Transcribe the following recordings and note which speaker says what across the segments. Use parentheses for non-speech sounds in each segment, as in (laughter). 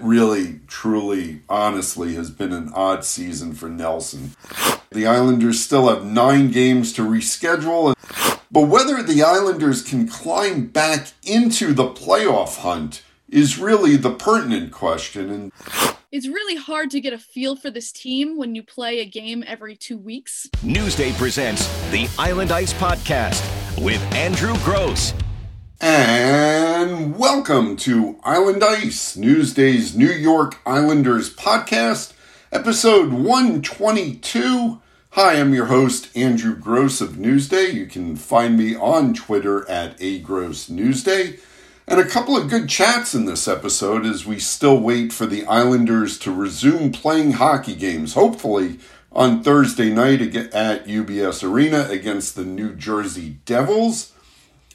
Speaker 1: really, truly, honestly has been an odd season for Nelson. The Islanders still have nine games to reschedule, but whether the Islanders can climb back into the playoff hunt is really the pertinent question. And
Speaker 2: it's really hard to get a feel for this team when you play a game every two weeks.
Speaker 3: Newsday presents the Island Ice Podcast with Andrew Gross.
Speaker 1: And welcome to Island Ice, Newsday's New York Islanders podcast, episode 122. Hi, I'm your host, Andrew Gross of Newsday. You can find me on Twitter at agrossnewsday. And a couple of good chats in this episode as we still wait for the Islanders to resume playing hockey games, hopefully on Thursday night at UBS Arena against the New Jersey Devils.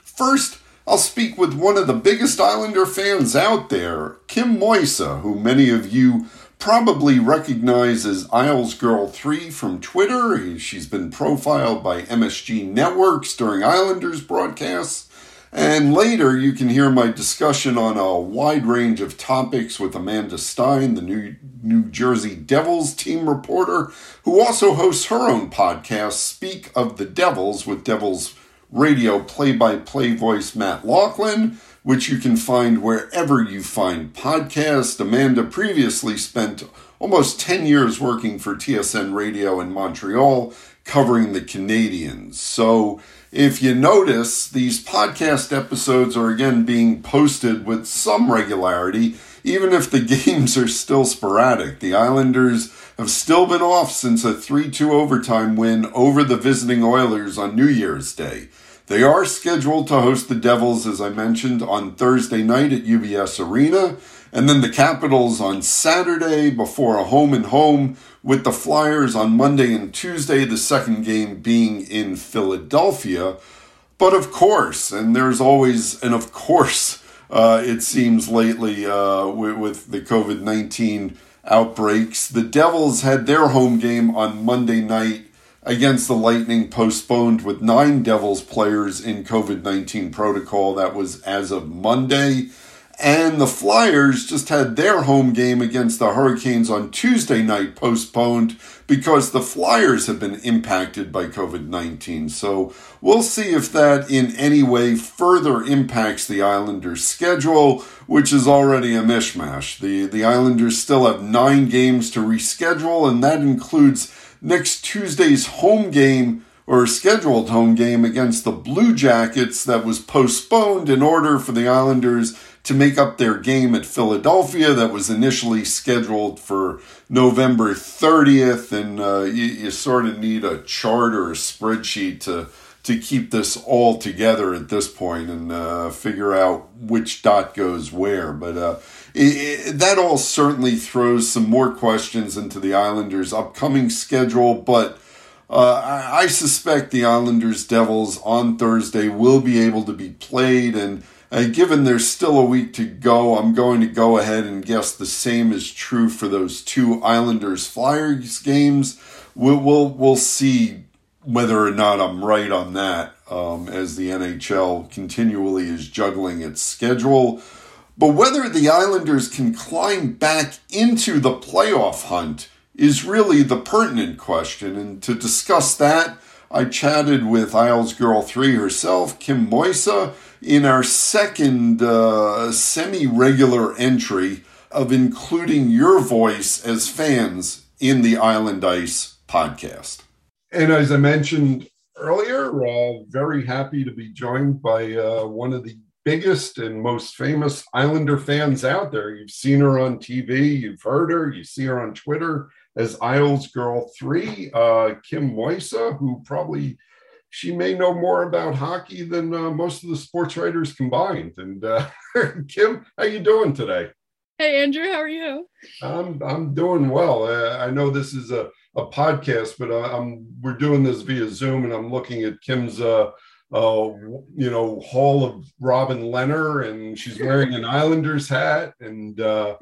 Speaker 1: First, I'll speak with one of the biggest Islander fans out there, Kim Moisa, who many of you probably recognize as Isles Girl 3 from Twitter. She's been profiled by MSG Networks during Islanders broadcasts. And later, you can hear my discussion on a wide range of topics with Amanda Stein, the New, New Jersey Devils team reporter, who also hosts her own podcast, Speak of the Devils, with Devils radio play by play voice Matt Loughlin, which you can find wherever you find podcasts. Amanda previously spent almost 10 years working for TSN Radio in Montreal, covering the Canadiens. So if you notice, these podcast episodes are again being posted with some regularity, even if the (laughs) games are still sporadic. The Islanders have still been off since a 3 2 overtime win over the visiting Oilers on New Year's Day. They are scheduled to host the Devils, as I mentioned, on Thursday night at UBS Arena, and then the Capitals on Saturday before a home and home with the Flyers on Monday and Tuesday, the second game being in Philadelphia. But of course, and there's always, and of course, uh, it seems lately uh, with, with the COVID 19 outbreaks, the Devils had their home game on Monday night against the Lightning postponed with nine Devils players in COVID 19 protocol. That was as of Monday. And the Flyers just had their home game against the Hurricanes on Tuesday night postponed because the Flyers have been impacted by COVID 19. So we'll see if that in any way further impacts the Islanders' schedule, which is already a mishmash. The, the Islanders still have nine games to reschedule, and that includes next Tuesday's home game or scheduled home game against the Blue Jackets that was postponed in order for the Islanders to make up their game at Philadelphia that was initially scheduled for November 30th. And uh, you, you, sort of need a chart or a spreadsheet to, to keep this all together at this point and uh, figure out which dot goes where. But uh, it, that all certainly throws some more questions into the Islanders' upcoming schedule, but uh, I, I, suspect the Islanders Devils on Thursday will be able to be played. And uh, given there's still a week to go, I'm going to go ahead and guess the same is true for those two Islanders Flyers games. We'll, we'll, we'll see whether or not I'm right on that um, as the NHL continually is juggling its schedule. But whether the Islanders can climb back into the playoff hunt is really the pertinent question. And to discuss that, I chatted with Isles Girl 3 herself, Kim Moisa, in our second uh, semi regular entry of including your voice as fans in the Island Ice podcast. And as I mentioned earlier, uh, very happy to be joined by uh, one of the biggest and most famous Islander fans out there. You've seen her on TV, you've heard her, you see her on Twitter as Isles Girl 3, uh, Kim Moisa, who probably she may know more about hockey than uh, most of the sports writers combined. And uh, (laughs) Kim, how you doing today?
Speaker 2: Hey Andrew, how are you?
Speaker 1: I'm I'm doing well. Uh, I know this is a, a podcast, but uh, I'm we're doing this via Zoom, and I'm looking at Kim's uh, you know, Hall of Robin Lehner, and she's wearing an Islanders hat, and uh,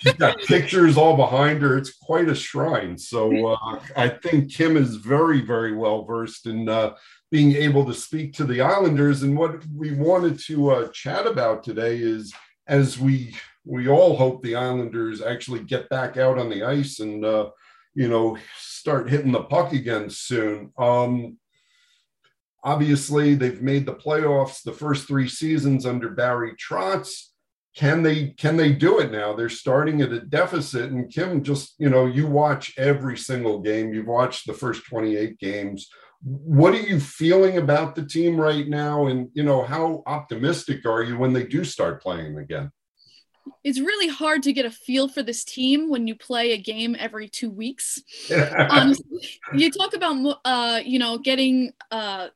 Speaker 1: she's got (laughs) pictures all behind her. It's quite a shrine. So uh, I think Kim is very, very well versed in uh, being able to speak to the Islanders. And what we wanted to uh, chat about today is as we we all hope the Islanders actually get back out on the ice and uh, you know start hitting the puck again soon. Um, obviously, they've made the playoffs the first three seasons under Barry Trotz. Can they can they do it now? They're starting at a deficit, and Kim, just you know, you watch every single game. You've watched the first twenty eight games what are you feeling about the team right now and you know how optimistic are you when they do start playing again
Speaker 2: it's really hard to get a feel for this team when you play a game every two weeks. Honestly, (laughs) you talk about uh, you know getting uh,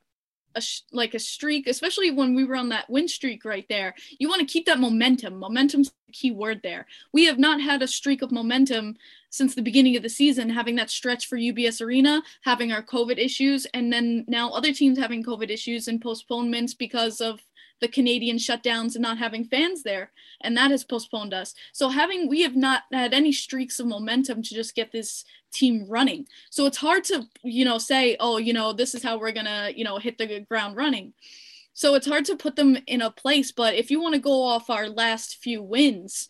Speaker 2: a like a streak, especially when we were on that win streak right there. You want to keep that momentum. Momentum's the key word there. We have not had a streak of momentum since the beginning of the season, having that stretch for UBS Arena, having our COVID issues, and then now other teams having COVID issues and postponements because of the Canadian shutdowns and not having fans there, and that has postponed us. So having we have not had any streaks of momentum to just get this team running. So it's hard to, you know, say, oh, you know, this is how we're to, you know, hit the ground running. So it's hard to put them in a place, but if you want to go off our last few wins,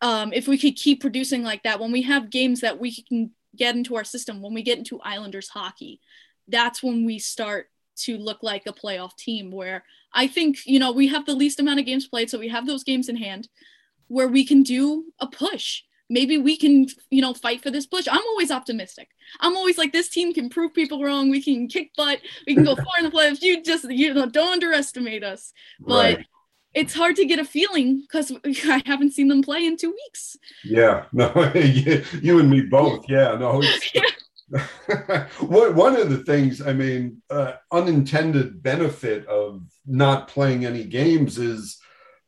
Speaker 2: um, if we could keep producing like that, when we have games that we can get into our system, when we get into Islanders hockey, that's when we start to look like a playoff team where I think, you know, we have the least amount of games played. So we have those games in hand where we can do a push. Maybe we can you know fight for this push. I'm always optimistic. I'm always like this team can prove people wrong. We can kick butt. We can go far in the playoffs. You just you know don't underestimate us. But right. it's hard to get a feeling because (laughs) i haven't seen them play in two weeks.
Speaker 1: Yeah. (laughs) No (laughs) you and me both. Yeah no one of the things i mean uh, unintended benefit of not playing any games is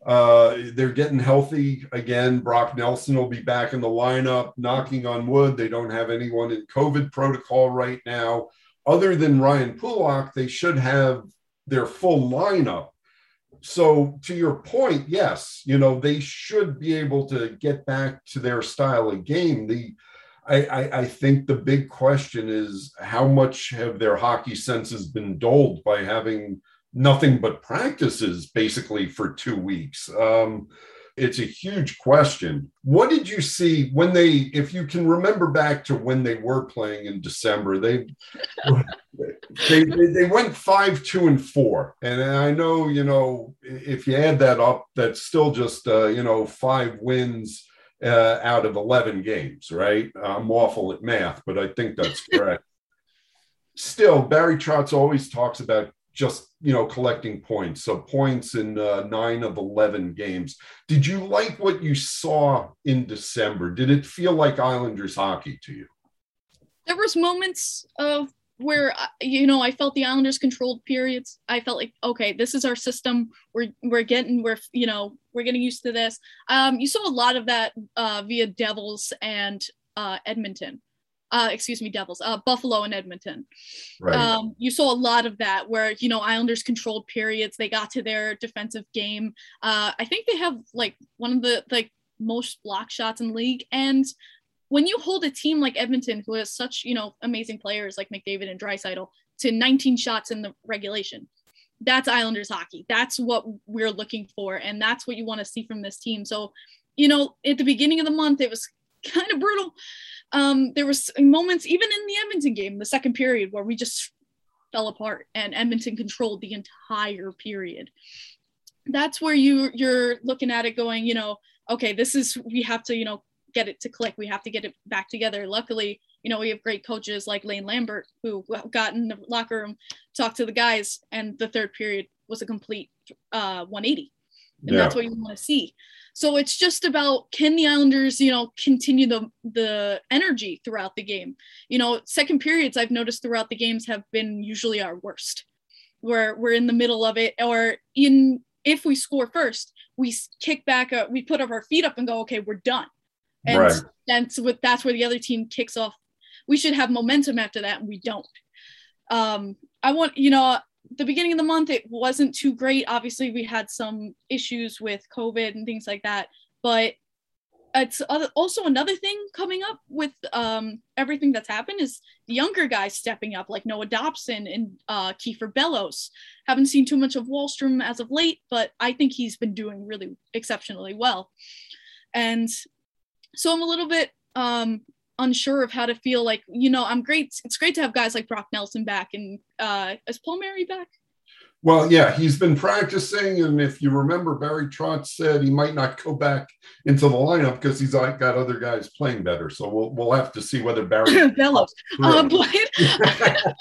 Speaker 1: uh, they're getting healthy again. Brock Nelson will be back in the lineup, knocking on wood. They don't have anyone in COVID protocol right now. Other than Ryan Pulock, they should have their full lineup. So, to your point, yes, you know, they should be able to get back to their style of game. The I, I, I think the big question is how much have their hockey senses been dulled by having nothing but practices basically for two weeks. Um, it's a huge question. What did you see when they, if you can remember back to when they were playing in December, they (laughs) they, they went five, two, and four. And I know, you know, if you add that up, that's still just, uh, you know, five wins uh, out of 11 games, right? I'm awful at math, but I think that's (laughs) correct. Still, Barry Trotz always talks about just you know collecting points. So points in uh, nine of 11 games. Did you like what you saw in december? Did it feel like islanders hockey to you?
Speaker 2: There was moments of where uh, you know i felt the islanders controlled periods. I felt like okay this is our system. We're we're getting we're you know we're getting used to this um you saw a lot of that uh via devils and uh edmonton uh, excuse me, Devils, uh, Buffalo and Edmonton. Right. Um, you saw a lot of that where, you know, Islanders controlled periods. They got to their defensive game. Uh, I think they have like one of the like most block shots in league. And when you hold a team like Edmonton, who has such, you know, amazing players like McDavid and Draisaitl to 19 shots in the regulation, that's Islanders hockey. That's what we're looking for. And that's what you want to see from this team. So, you know, at the beginning of the month, it was kind of brutal um, there was moments even in the Edmonton game, the second period, where we just fell apart and Edmonton controlled the entire period. That's where you you're looking at it going, you know, okay, this is we have to, you know, get it to click. We have to get it back together. Luckily, you know, we have great coaches like Lane Lambert who got in the locker room, talked to the guys, and the third period was a complete uh, 180. And yeah. that's what you want to see. So it's just about can the Islanders, you know, continue the the energy throughout the game. You know, second periods I've noticed throughout the games have been usually our worst. Where we're in the middle of it, or in if we score first, we kick back, uh, we put up our feet up and go, okay, we're done. And right. that's what that's where the other team kicks off. We should have momentum after that, and we don't. Um, I want, you know, the beginning of the month it wasn't too great. Obviously we had some issues with covid and things like that but it's also another thing coming up with um, everything that's happened is the younger guys stepping up like noah dobson and uh, kieffer bellows. Haven't seen too much of wahlstrom as of late but i think he's been doing really exceptionally well. And so I'm a little bit um, unsure of how to feel. Like you know, I'm great. It's great to have guys like Brock Nelson back, and uh, is Mary back?
Speaker 1: Well, yeah, he's been practicing, and if you remember, Barry Trotz said he might not go back into the lineup because he's got other guys playing better. So we'll we'll have to see whether Barry (laughs)
Speaker 2: develops. (laughs) Um, but, (laughs)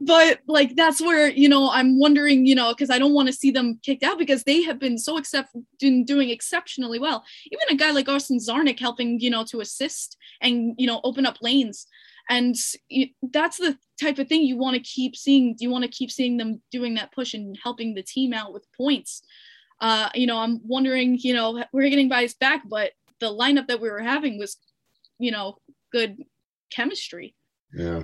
Speaker 2: but like that's where you know I'm wondering, you know, because I don't want to see them kicked out because they have been so been doing exceptionally well. Even a guy like Austin Czarnik helping, you know, to assist and you know open up lanes and that's the type of thing you want to keep seeing Do you want to keep seeing them doing that push and helping the team out with points. Uh, you know i'm wondering you know we're getting bias back but the lineup that we were having was you know good chemistry.
Speaker 1: Yeah.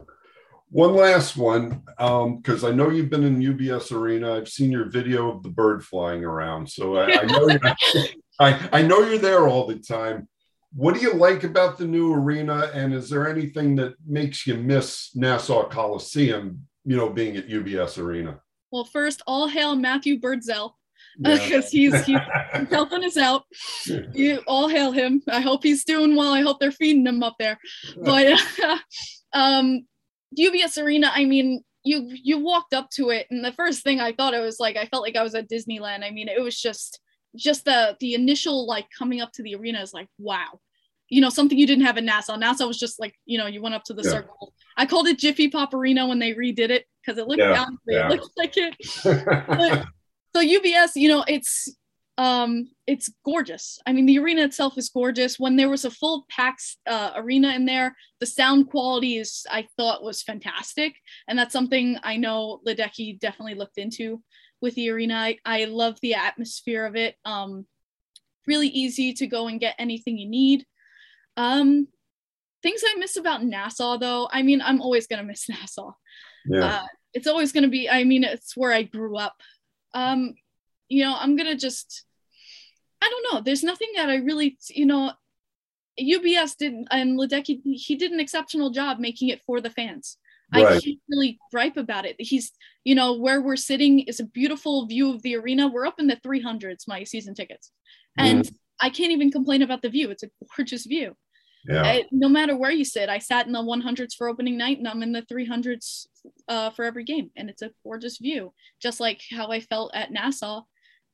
Speaker 1: One last one because um, i know you've been in ubs arena. I've seen your video of the bird flying around so i, I know (laughs) I, I know you're there all the time what do you like about the new arena? And is there anything that makes you miss Nassau Coliseum, you know, being at UBS Arena?
Speaker 2: Well, first, all hail Matthew Birdzell because (laughs) yeah. uh, he's, he's (laughs) helping us out. You all hail him. I hope he's doing well. I hope they're feeding him up there. But (laughs) um, UBS Arena, I mean, you you walked up to it, and the first thing I thought it was like I felt like I was at Disneyland. I mean, it was just just the the initial like coming up to the arena is like wow. You know something you didn't have in nassau nassau was just like you know you went up to the yeah. circle. I called it jiffy pop arena when they redid it because it looked yeah. yeah. it looked like it. (laughs) But, so ubs you know it's um it's gorgeous. I mean the arena itself is gorgeous. When there was a full packed uh, arena in there the sound quality is i thought was fantastic. And that's something i know ledecky definitely looked into with the arena. I, I love the atmosphere of it. Um, really easy to go and get anything you need. Um, things I miss about Nassau, though, I mean, I'm always going to miss (laughs) Nassau. Yeah. Uh, it's always going to be, I mean, it's where I grew up. Um, you know, I'm going to just, I don't know. There's nothing that I really, you know, UBS did, and Ledecky, he did an exceptional job making it for the fans. Right. I can't really gripe about it. He's, you know, where we're sitting is a beautiful view of the arena. We're up in the 300s, my season tickets. And mm. I can't even complain about the view. It's a gorgeous view. Yeah. I, no matter where you sit, I sat in the 100s for opening night and I'm in the 300s uh, for every game. And it's a gorgeous view, just like how I felt at Nassau.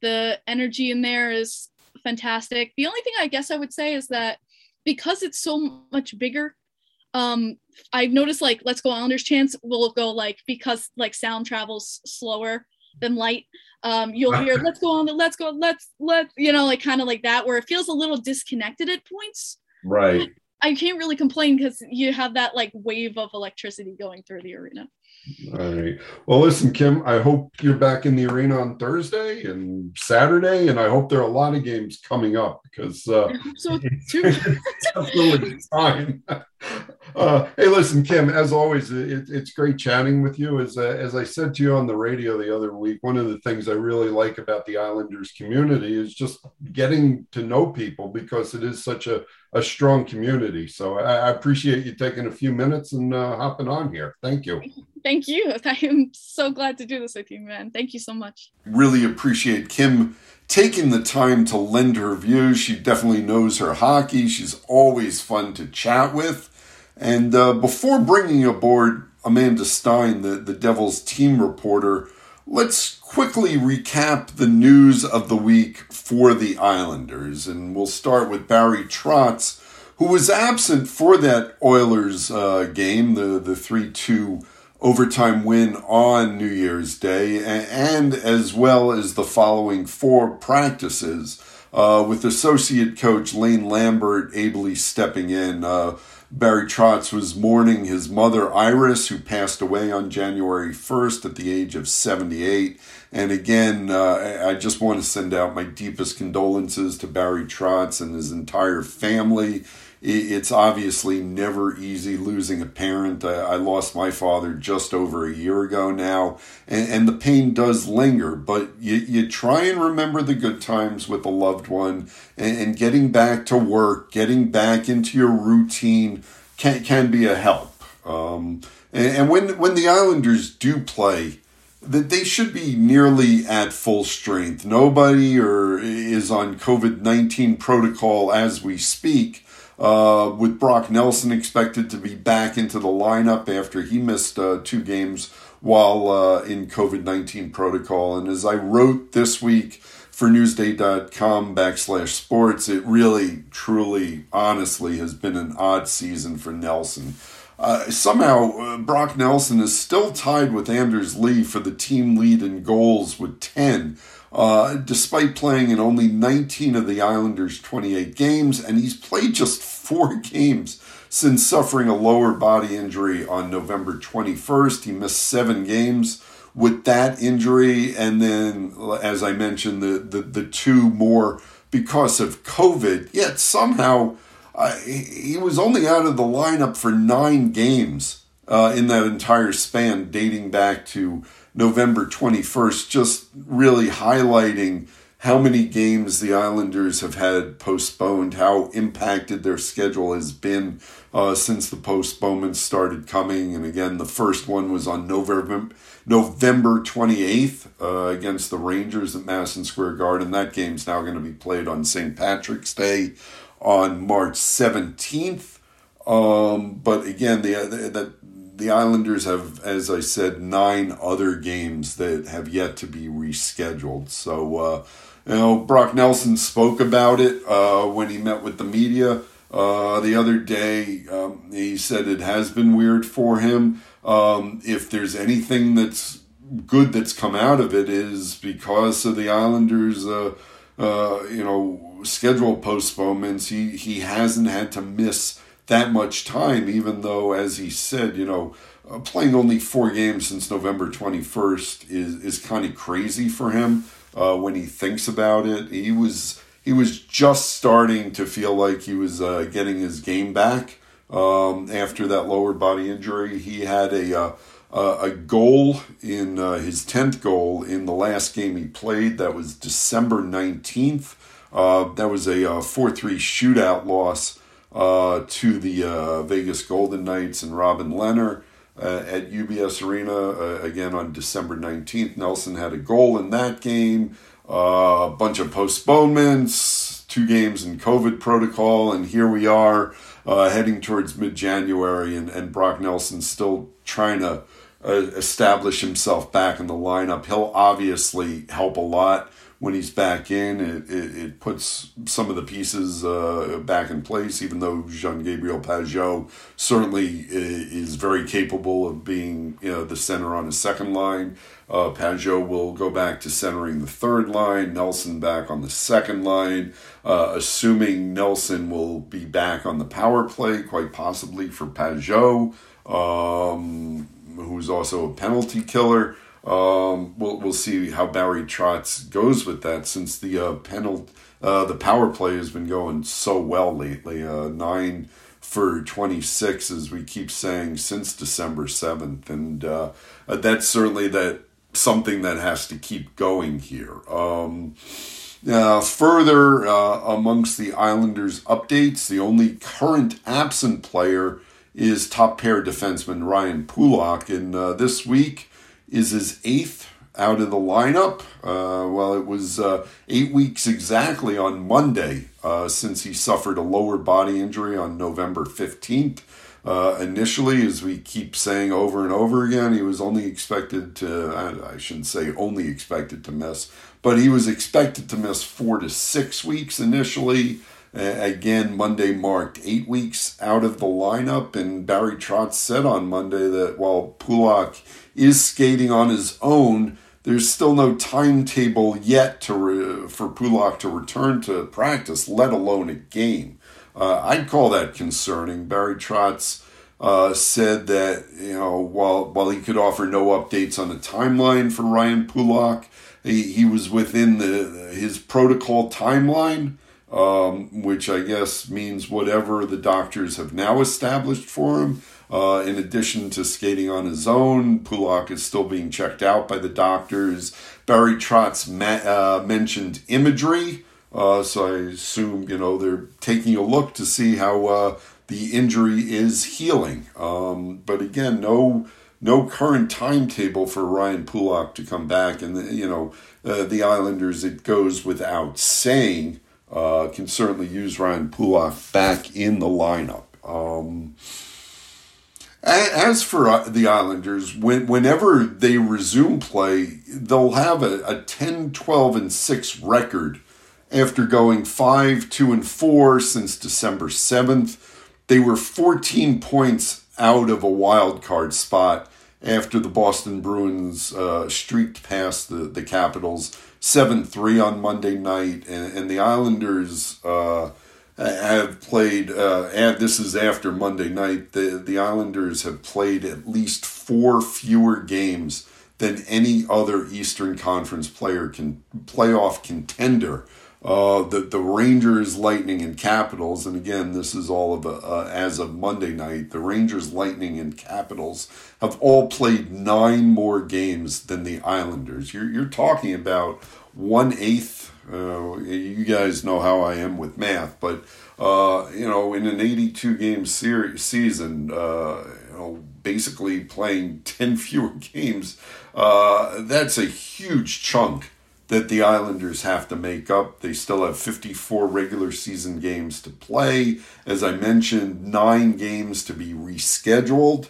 Speaker 2: The energy in there is fantastic. The only thing I guess I would say is that because it's so much bigger um i've noticed like let's go islanders chance will go like because like sound travels slower than light. Um you'll hear let's go on the let's go let's let's you know like kind of like that where it feels a little disconnected at points.
Speaker 1: Right.
Speaker 2: I can't really complain because you have that like wave of electricity going through the arena.
Speaker 1: All right. Well, listen, Kim, I hope you're back in the arena on Thursday and Saturday, and I hope there are a lot of games coming up because uh, so (laughs) it's definitely time. (laughs) (laughs) Uh, hey, listen, Kim. As always, it, it's great chatting with you. As uh, as I said to you on the radio the other week, one of the things I really like about the Islanders community is just getting to know people because it is such a, a strong community. So I, I appreciate you taking a few minutes and uh, hopping on here. Thank you.
Speaker 2: Thank you. (laughs) I am so glad to do this with you, man. Thank you so much.
Speaker 1: Really appreciate Kim taking the time to lend her views. She definitely knows her hockey. She's always fun to chat with. And uh, before bringing aboard Amanda Stein, the, the Devils team reporter, let's quickly recap the news of the week for the Islanders. And we'll start with Barry Trotz, who was absent for that Oilers uh, game, the, the 3 2 overtime win on New Year's Day, and, as well as the following four practices, uh, with associate coach Lane Lambert ably stepping in. Uh, Barry Trotz was mourning his mother Iris, who passed away on January 1st at the age of 78. And again, uh, I just want to send out my deepest condolences to Barry Trotz and his entire family it's obviously never easy losing a parent. I, lost my father just over a year ago now, and, and the pain does linger, but you, you try and remember the good times with a loved one, and, and getting back to work, getting back into your routine can, can be a help. Um, and, and when, when the Islanders do play, that they should be nearly at full strength. Nobody or is on COVID nineteen protocol as we speak. Uh, with Brock Nelson expected to be back into the lineup after he missed uh, two games while uh, in COVID 19 protocol. And as I wrote this week for Newsday.com backslash sports, it really, truly, honestly has been an odd season for Nelson. Uh, somehow, uh, Brock Nelson is still tied with Anders Lee for the team lead in goals with 10 uh, despite playing in only 19 of the Islanders' 28 games, and he's played just four (laughs) games since suffering a lower body injury on November 21st. He missed seven games with that injury, and then, as I mentioned, the, the, the two more because of COVID, yet somehow uh, he was only out of the lineup for nine games uh, in that entire span, dating back to November 21st, just really highlighting how many games the Islanders have had postponed, how impacted their schedule has been uh, since the postponements started coming. And again, the first one was on November November 28th uh, against the Rangers at Madison Square Garden. That game's now going to be played on St. Patrick's Day on March 17th. Um, but again, the, the, the the Islanders have, as I said, nine other games that have yet to be rescheduled. So, uh, you know, Brock Nelson spoke about it uh, when he met with the media uh, the other day. Um, he said it has been weird for him. Um, if there's anything that's good that's come out of it, is because of the Islanders, uh, uh, you know, schedule postponements. He he hasn't had to miss that much time, even though, as he said, you know, uh, playing only four games since November 21st is, is kind of crazy for him uh, when he thinks about it. He was he was just starting to feel like he was uh, getting his game back um, after that lower body injury. He had a uh, a goal in uh, his 10th goal in the last game he played. That was December 19th. Uh, that was a 4 3 shootout loss uh, to the uh, Vegas Golden Knights and Robin Lehner uh, at UBS Arena uh, again on December 19th. Nelson had a goal in that game, uh, a bunch of postponements, two games in COVID protocol, and here we are uh, heading towards mid January, and, and Brock Nelson still trying to establish himself back in the lineup. He'll obviously help a lot when he's back in, it, it, it puts some of the pieces uh, back in place, even though Jean Gabriel Pageau certainly is very capable of being you know, the center on the second line. Uh, Pageau will go back to centering the third line, Nelson back on the second line, uh, assuming Nelson will be back on the power play, quite possibly for Pageau, um, who's also a penalty killer. Um, we'll we'll see how Barry Trotz goes with that since the uh, penalty uh, the power play has been going so well lately. Uh, nine for 26, as we keep saying, since December 7th. And uh, uh, that's certainly that something that has to keep going here. Um, uh, further, uh, amongst the Islanders' updates, the only current absent player is top pair defenseman Ryan Pulock. And uh, this week, is his eighth out of the lineup. Uh, well, it was uh, eight weeks exactly on Monday uh, since he suffered a lower body injury on November 15th. Uh, initially, as we keep saying over and over again, he was only expected to, I, I shouldn't say only expected to miss, but he was expected to miss four to six weeks initially. Again, Monday marked eight weeks out of the lineup, and Barry Trotz said on Monday that while Pulock is skating on his own, there's still no timetable yet to re- for Pulock to return to practice, let alone a game. Uh, I'd call that concerning. Barry Trotz uh, said that you know while while he could offer no updates on the timeline for Ryan Pulock, he, he was within the his protocol timeline um, which I guess means whatever the doctors have now established for him. Uh, in addition to skating on his own, Pulock is still being checked out by the doctors. Barry Trotz ma- uh, mentioned imagery, uh, so I assume you know they're taking a look to see how uh, the injury is healing. Um, but again, no no current timetable for Ryan Pulock to come back, and the, you know uh, the Islanders. It goes without saying uh, can certainly use Ryan Pulock back in the lineup. Um, as for uh, the Islanders, when, whenever they resume play, they'll have a, a 10, 12, and 6 record after going 5, 2, and 4 since December 7th. They were 14 points out of a wild card spot after the Boston Bruins uh, streaked past the, the Capitals 7 3 on Monday night. And, and the Islanders. Uh, have played, uh, and this is after Monday night, the, the Islanders have played at least four fewer games than any other Eastern Conference player can playoff contender. Uh, the the Rangers, Lightning, and Capitals, and again, this is all of uh, as of Monday night. The Rangers, Lightning, and Capitals have all played nine more games than the Islanders. You're you're talking about one eighth uh, you guys know how I am with math, but uh, you know, in an 82 game series season, uh, you know, basically playing (laughs) 10 fewer games, uh, that's a huge chunk that the Islanders have to make up. They still have 54 regular season games to play. As I mentioned, nine games to be rescheduled.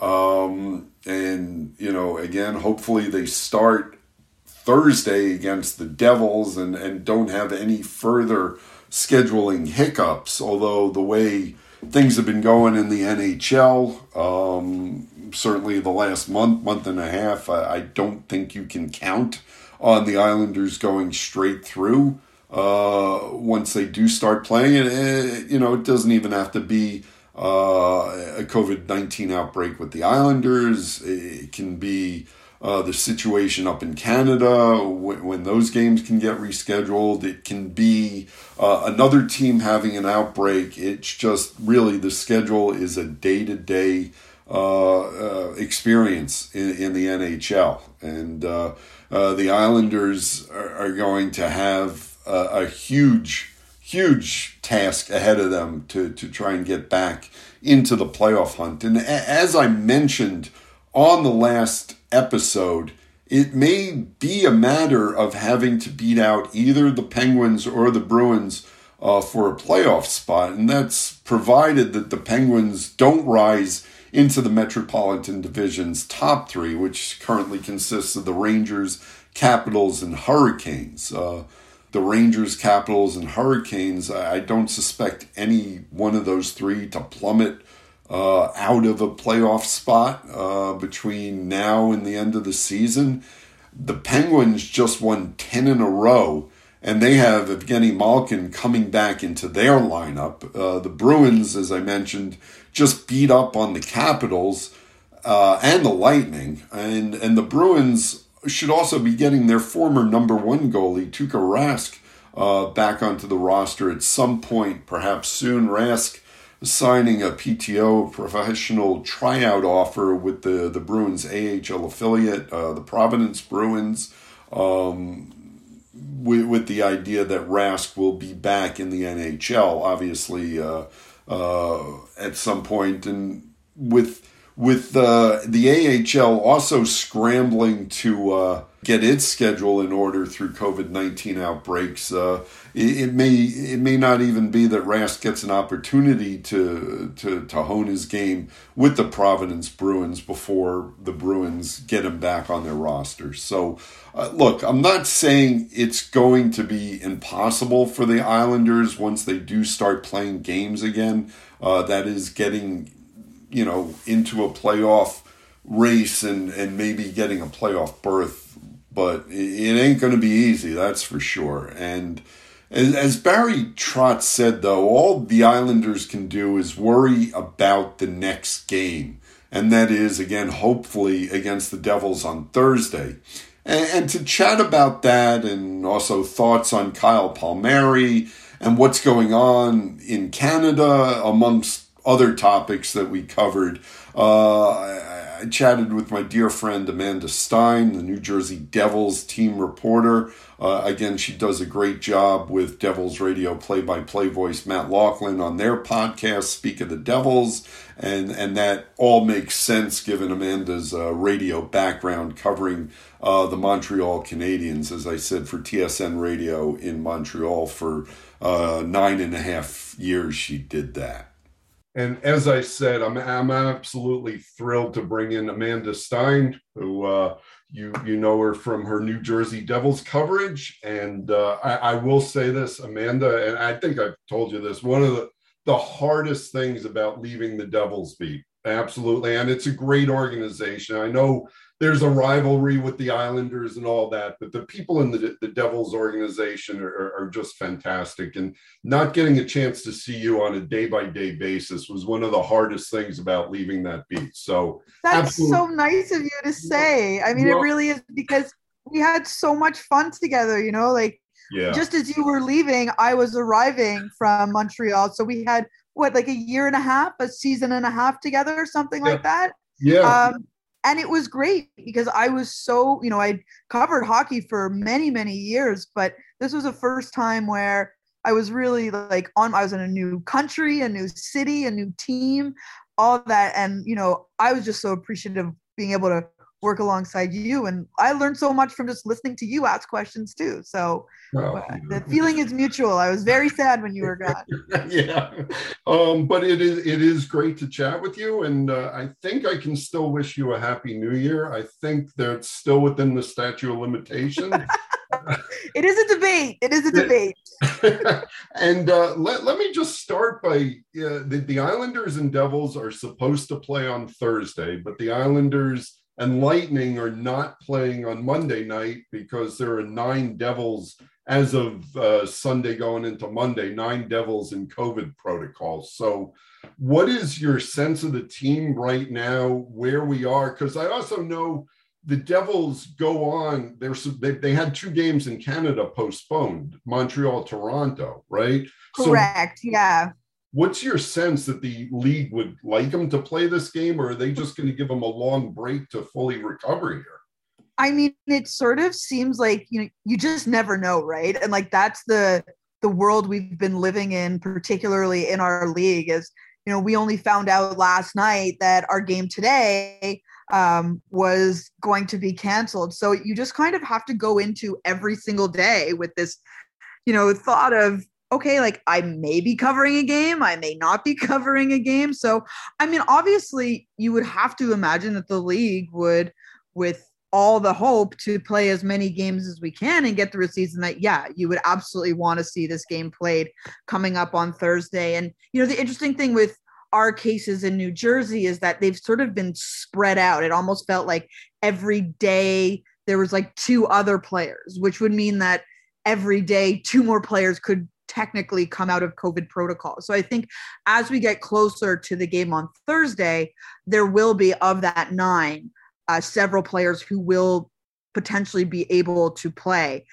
Speaker 1: Um, and, you know, again, hopefully they start Thursday against the Devils and, and don't have any further scheduling hiccups. Although the way things have been going in the NHL, um, certainly the last month, month and a half, I, I, don't think you can count on the Islanders going straight through uh, once they do start playing. And, uh, you know, it doesn't even have to be uh, a COVID 19 outbreak with the Islanders, it can be uh, the situation up in Canada, when, when, those games can get rescheduled. It can be uh, another team having an outbreak. It's just really the schedule is a day to day experience in, in, the NHL. And uh, the Islanders are, are, going to have a, a, huge, huge task ahead of them to, to try and get back into the playoff hunt. And as I mentioned on the last episode, it may be a matter of having to beat out either the Penguins or the Bruins uh, for a playoff spot, and that's provided that the Penguins don't rise into the Metropolitan Division's top three, which currently consists of the Rangers, Capitals, and Hurricanes. Uh, the Rangers, Capitals, and Hurricanes, I don't suspect any one of those three to plummet uh, out of a playoff spot uh, between now and the end of the season. The Penguins just won 10 in a row, and they have Evgeny Malkin coming back into their lineup. Uh, the Bruins, as I mentioned, just beat up on the Capitals uh, and the Lightning, and, and the Bruins should also be getting their former number one goalie, Tuukka Rask, uh, back onto the roster at some point, perhaps soon. Rask signing a PTO professional tryout offer with the, the Bruins AHL affiliate, uh, the Providence Bruins, um, with, with the idea that Rask will be back in the NHL, obviously, uh, uh, at some point, and with with uh, the AHL also scrambling to uh, get its schedule in order through COVID nineteen outbreaks. Uh, it, it, may it may not even be that Rask gets an opportunity to, to to hone his game with the Providence Bruins before the Bruins get him back on their roster. So, uh, look, I'm not saying it's going to be impossible for the Islanders once they do start playing games again. Uh, that is getting you know into a playoff race and and maybe getting a playoff berth but it ain't going to be easy, that's for sure. And as Barry Trotz said, though, all the Islanders can do is worry about the next game. And that is, again, hopefully against the Devils on Thursday. And, to chat about that and also thoughts on Kyle Palmieri and what's going on in Canada, amongst other topics that we covered, uh, I chatted with my dear friend Amanda Stein, the New Jersey Devils team reporter. Uh, again, she does a great job with Devils radio play-by-play voice Matt Loughlin on their podcast, Speak of the Devils, and and that all makes sense given Amanda's uh, radio background covering uh, the Montreal Canadiens, as I said, for TSN Radio in Montreal for uh, nine and a half years. She did that. And as I said, I'm I'm absolutely thrilled to bring in Amanda Stein, who uh, you you know her from her New Jersey Devils coverage. And uh, I, I will say this, Amanda, and I think I've told you this. One of the the hardest things about leaving the Devils beat, absolutely, and it's a great organization. I know there's a rivalry with the Islanders and all that, but the people in the, the Devils organization are, are, just fantastic. And not getting a chance to see you on a day by day basis was one of the hardest things about leaving that beat. So
Speaker 4: that's absolutely. so nice of you to say. I mean, well, it really is because we had so much fun together, you know, like yeah. just as you were leaving, I was arriving from Montreal. So we had what, like a year and a half, a season and a half together, or something yeah. like that.
Speaker 1: Yeah.
Speaker 4: Um, and it was great because I was so, you know, I'd covered hockey for many, many years, but this was the first time where I was really like on, I was in a new country, a new city, a new team, all that. And, you know, I was just so appreciative of being able to work alongside you. And I learned so much from just listening to you ask questions too. So oh, the feeling is mutual. I was very sad when you were gone. (laughs)
Speaker 1: yeah. Um, but it is, it is great to chat with you. And uh, I think I can still wish you a happy new year. I think that's still within the statute of limitations. (laughs)
Speaker 4: it is a debate. It is a debate. (laughs)
Speaker 1: and uh, let, let me just start by uh, the, the Islanders and Devils are supposed to play on Thursday, but the Islanders and Lightning are not playing on Monday night because there are nine Devils as of uh, Sunday going into Monday, nine Devils in COVID protocols. So, what is your sense of the team right now, where we are? Because I also know the Devils go on. There's they, they had two games in Canada postponed, Montreal, Toronto, right?
Speaker 4: Correct. So, yeah
Speaker 1: what's your sense that the league would like them to play this game, or are they just going to give them a long break to fully recover here?
Speaker 4: I mean, it sort of seems like you know you just never know, right? And like that's the the world we've been living in, particularly in our league, is you know we only found out last night that our game today um, was going to be canceled. So you just kind of have to go into every single day with this, you know, thought of okay, like I may be covering a game, I may not be (laughs) covering a game. So, I mean, obviously, you would have to imagine that the league would, with all the hope to play as many games as we can and get through a season that, yeah, you would absolutely want to see this game played coming up on Thursday. And, you know, the interesting thing with our cases in New Jersey is that they've sort of been spread out. It almost felt like every day there was like two other players, which would mean that every day two more players could technically come out of COVID protocol. So I think as we get closer to the game on Thursday, there will be of that nine, uh, several players who will potentially be able to play.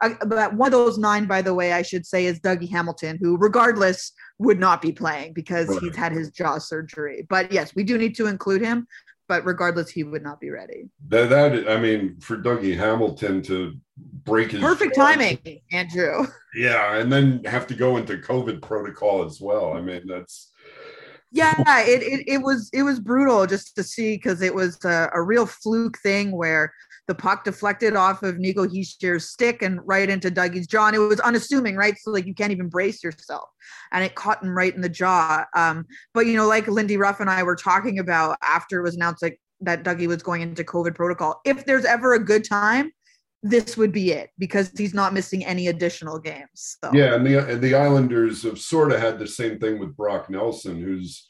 Speaker 4: Uh, but one of those nine, by the way, I should say, is Dougie Hamilton, who, regardless, would not be playing because he's had his jaw surgery. But yes, we do need to include him. But regardless, he would not be ready.
Speaker 1: That, that I mean, for Dougie Hamilton to break his
Speaker 4: perfect timing, Andrew.
Speaker 1: Yeah, and then have to go into COVID protocol as well. I mean, that's
Speaker 4: yeah, it, it, it was it was brutal just to see because it was a, a, real fluke thing where the puck deflected off of Nico Hischier's stick and right into Dougie's jaw. And it was unassuming, right? So like you can't even brace yourself. And it caught him right in the jaw. Um, but you know, like Lindy Ruff and I were talking about after it was announced like that Dougie was going into COVID protocol. If there's ever a good time this would be it because he's not missing any additional games. So.
Speaker 1: Yeah, and the and the Islanders have sort of had the same thing with Brock Nelson, who's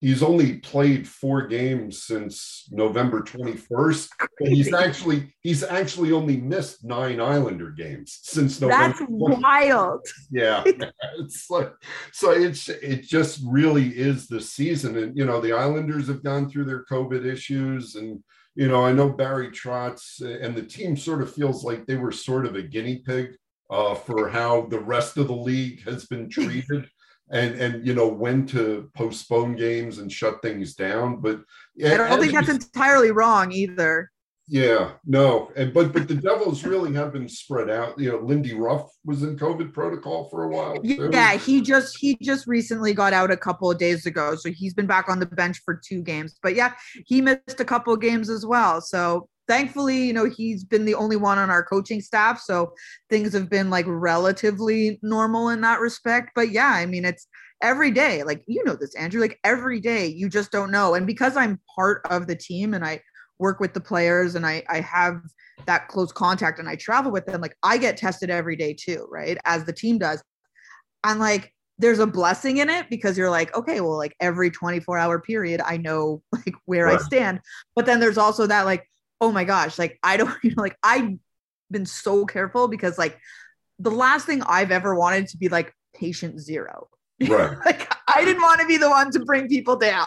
Speaker 1: he's only played four games since November 21st. And he's actually he's actually only missed nine Islander games since November.
Speaker 4: That's 20th. wild.
Speaker 1: Yeah. (laughs) (laughs) it's like so it's it just really is the season. And you know, the Islanders have gone through their COVID issues and you know, I know Barry Trotz and the team sort of feels like they were sort of a guinea pig uh, for how the rest of the league has been (laughs) treated. And and you know when to postpone games and shut things down. But yeah,
Speaker 4: I don't think that's entirely wrong either.
Speaker 1: Yeah, no, and but but the Devils really have been spread out. You know, Lindy Ruff was in COVID protocol for a while.
Speaker 4: Too. Yeah, he just he just recently got out a couple of days ago, so he's been back on the bench for two games. But yeah, he missed a couple of games as well. So thankfully, you know, he's been the only one on our coaching staff, so things have been like relatively normal in that respect. But yeah, I mean, it's every day, like you know this, Andrew, like every day, you just don't know. And because I'm part of the team and I work with the players and I, I have that close contact and I travel with them, like I get tested every day too, right? As the team does. I'm like, there's a blessing in it because you're like, okay, well, like every 24 hour period, I know like where right. I stand. But then there's also that like, oh my gosh, like I don't, you (laughs) know, like I've been so careful because like the last thing I've ever wanted to be like patient zero. (laughs)
Speaker 1: Right.
Speaker 4: like I didn't want to be the one to bring people down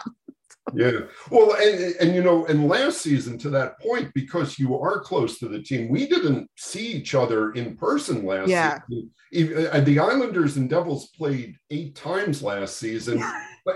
Speaker 4: (laughs)
Speaker 1: yeah. Well, and, and you know, and last season to that point, because you are close to the team, we didn't see each other in person last
Speaker 4: yeah.
Speaker 1: season. Uh, the Islanders and Devils played eight times last season,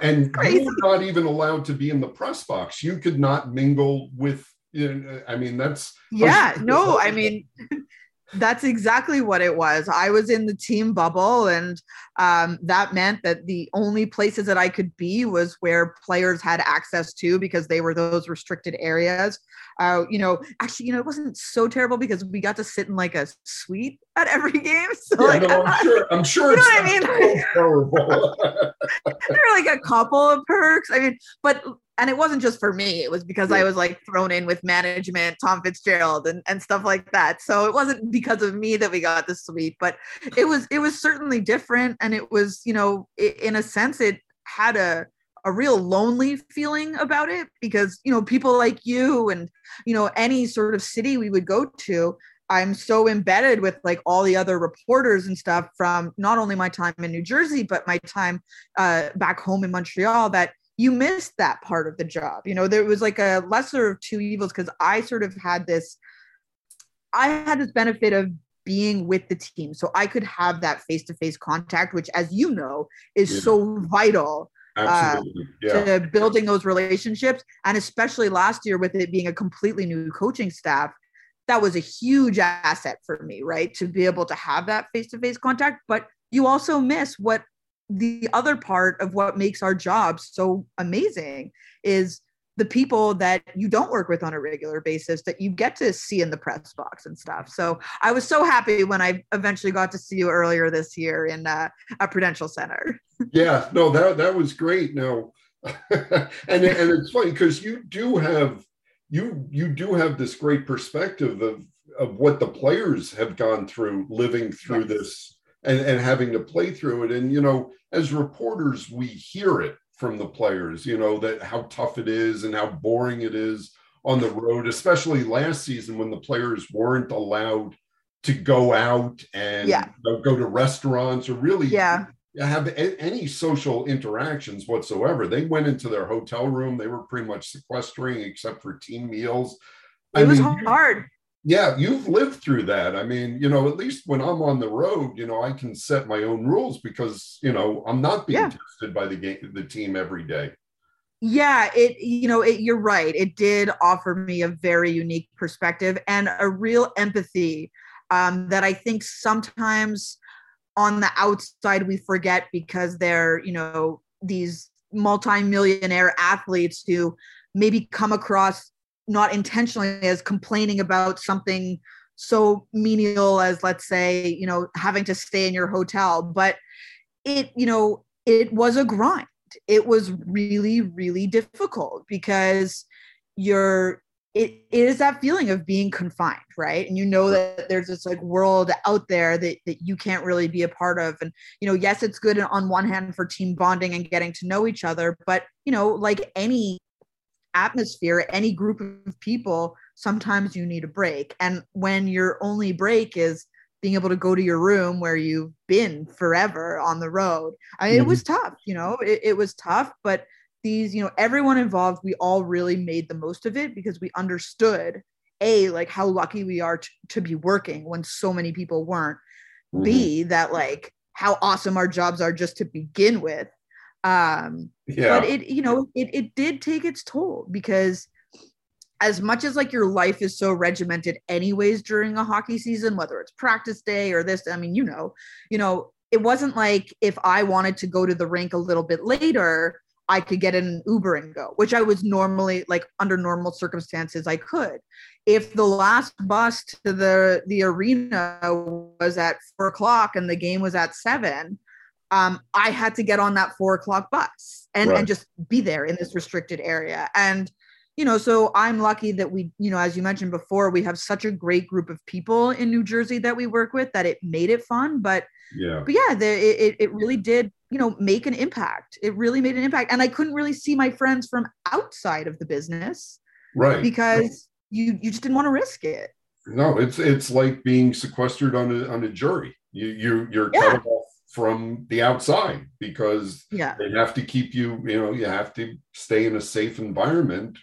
Speaker 1: and you were not even allowed to be in the press box. You could not mingle with. You know, I mean, that's
Speaker 4: yeah. No, I mean, (laughs) that's exactly what it was. I was in the team bubble, and um, that meant that the only places that I could be was where players had access to because they were those restricted areas. Uh, you know, actually, you know, it wasn't so terrible because we got to sit in like a suite at every (laughs) game. So
Speaker 1: yeah,
Speaker 4: like,
Speaker 1: no, I'm sure. I'm sure. (laughs)
Speaker 4: You know what I mean? terrible. there are like a couple of perks. I mean, but and it wasn't just for me it was because yeah. i was like thrown in with management tom fitzgerald and, and stuff like that so it wasn't because of me that we got the suite but it was it was certainly different and it was you know it, in a sense it had a a real lonely feeling about it because you know people like you and you know any sort of city we would go to I'm so embedded with like all the other reporters and stuff from not only my time in New Jersey, but my time uh, back home in Montreal that you missed that part of the job. You know, there was like a lesser of two evils because I sort of had this, I had this benefit of being with the team. So I could have that face to face contact, which, as you know, is yeah. so vital. Uh, yeah. to building those relationships and especially last year with it being a completely new coaching staff that was a huge asset for me right to be able to have that face-to-face contact but you also miss what the other part of what makes our job so amazing is the people that you don't work with on a regular basis that you get to see in the press box and stuff. So I was so happy when I eventually got to see you earlier this year in uh, a Prudential Center. (laughs)
Speaker 1: yeah, no, that that was great. No, (laughs) and and it's funny because you do have you you do have this great perspective of of what the players have gone through living through yes. this and, and having to play through it. And, you know, as reporters, we hear it from the players, you know, that how tough it is and how boring it is on the road, especially last season when the players weren't allowed to go out and
Speaker 4: yeah.
Speaker 1: you know, go to restaurants or really
Speaker 4: yeah.
Speaker 1: have a- any social interactions whatsoever. They went into their hotel room, they were pretty much sequestering except for team meals.
Speaker 4: It I was mean, hard
Speaker 1: yeah you've lived through that. I mean you know at least when i'm on the road you know i can set my own rules because you know i'm not being yeah. tested by the game the team every day.
Speaker 4: Yeah it you know it, you're right. It did offer me a very unique perspective and a real empathy um, that i think sometimes on the outside we forget because they're you know these multi-millionaire athletes who maybe come across not intentionally as complaining about something so menial as let's say you know having to stay in your hotel. But it you know it was a grind. It was really really difficult because you're it, it is that feeling of being confined right? And you know that there's this like world out there that, that you can't really be a part of. And you know yes it's good on one hand for team bonding and getting to know each other but you know like any atmosphere, any group of people, sometimes you need a break. And when your only break is being able to go to your room where you've been forever on the road, I mean, mm-hmm. it was tough, you know, it, it was tough, but these, you know, everyone involved, we all really made the most of it because we understood a like how lucky we are to, to be working when so many people weren't mm-hmm. b that like how awesome our jobs are just to begin with. Um,
Speaker 1: Yeah.
Speaker 4: but it you know it, it did take its toll because as much as like your life is so regimented anyways during a hockey season whether it's practice day or this i mean you know you know it wasn't like if i wanted to go to the rink a little bit later i could get in an uber and go which i was normally like under normal circumstances i could if the last bus to the the arena was at four o'clock and the game was at seven um, I had to get on that four o'clock bus and,
Speaker 1: Right.
Speaker 4: and just be there in this restricted area. And, you know, so I'm lucky that we, you know, as you mentioned before, we have such a great group of people in New Jersey that we work with that it made it fun. But,
Speaker 1: yeah.
Speaker 4: but yeah, the, it, it really did, you know, make an impact. It really made an impact. And I couldn't really see my friends from outside of the business
Speaker 1: Right.
Speaker 4: because you, you just didn't want to risk it.
Speaker 1: No, it's it's like being sequestered on a on a jury. You you you're
Speaker 4: Yeah.
Speaker 1: cut off from the outside because
Speaker 4: Yeah.
Speaker 1: they have to keep you. You know, you have to stay in a safe environment.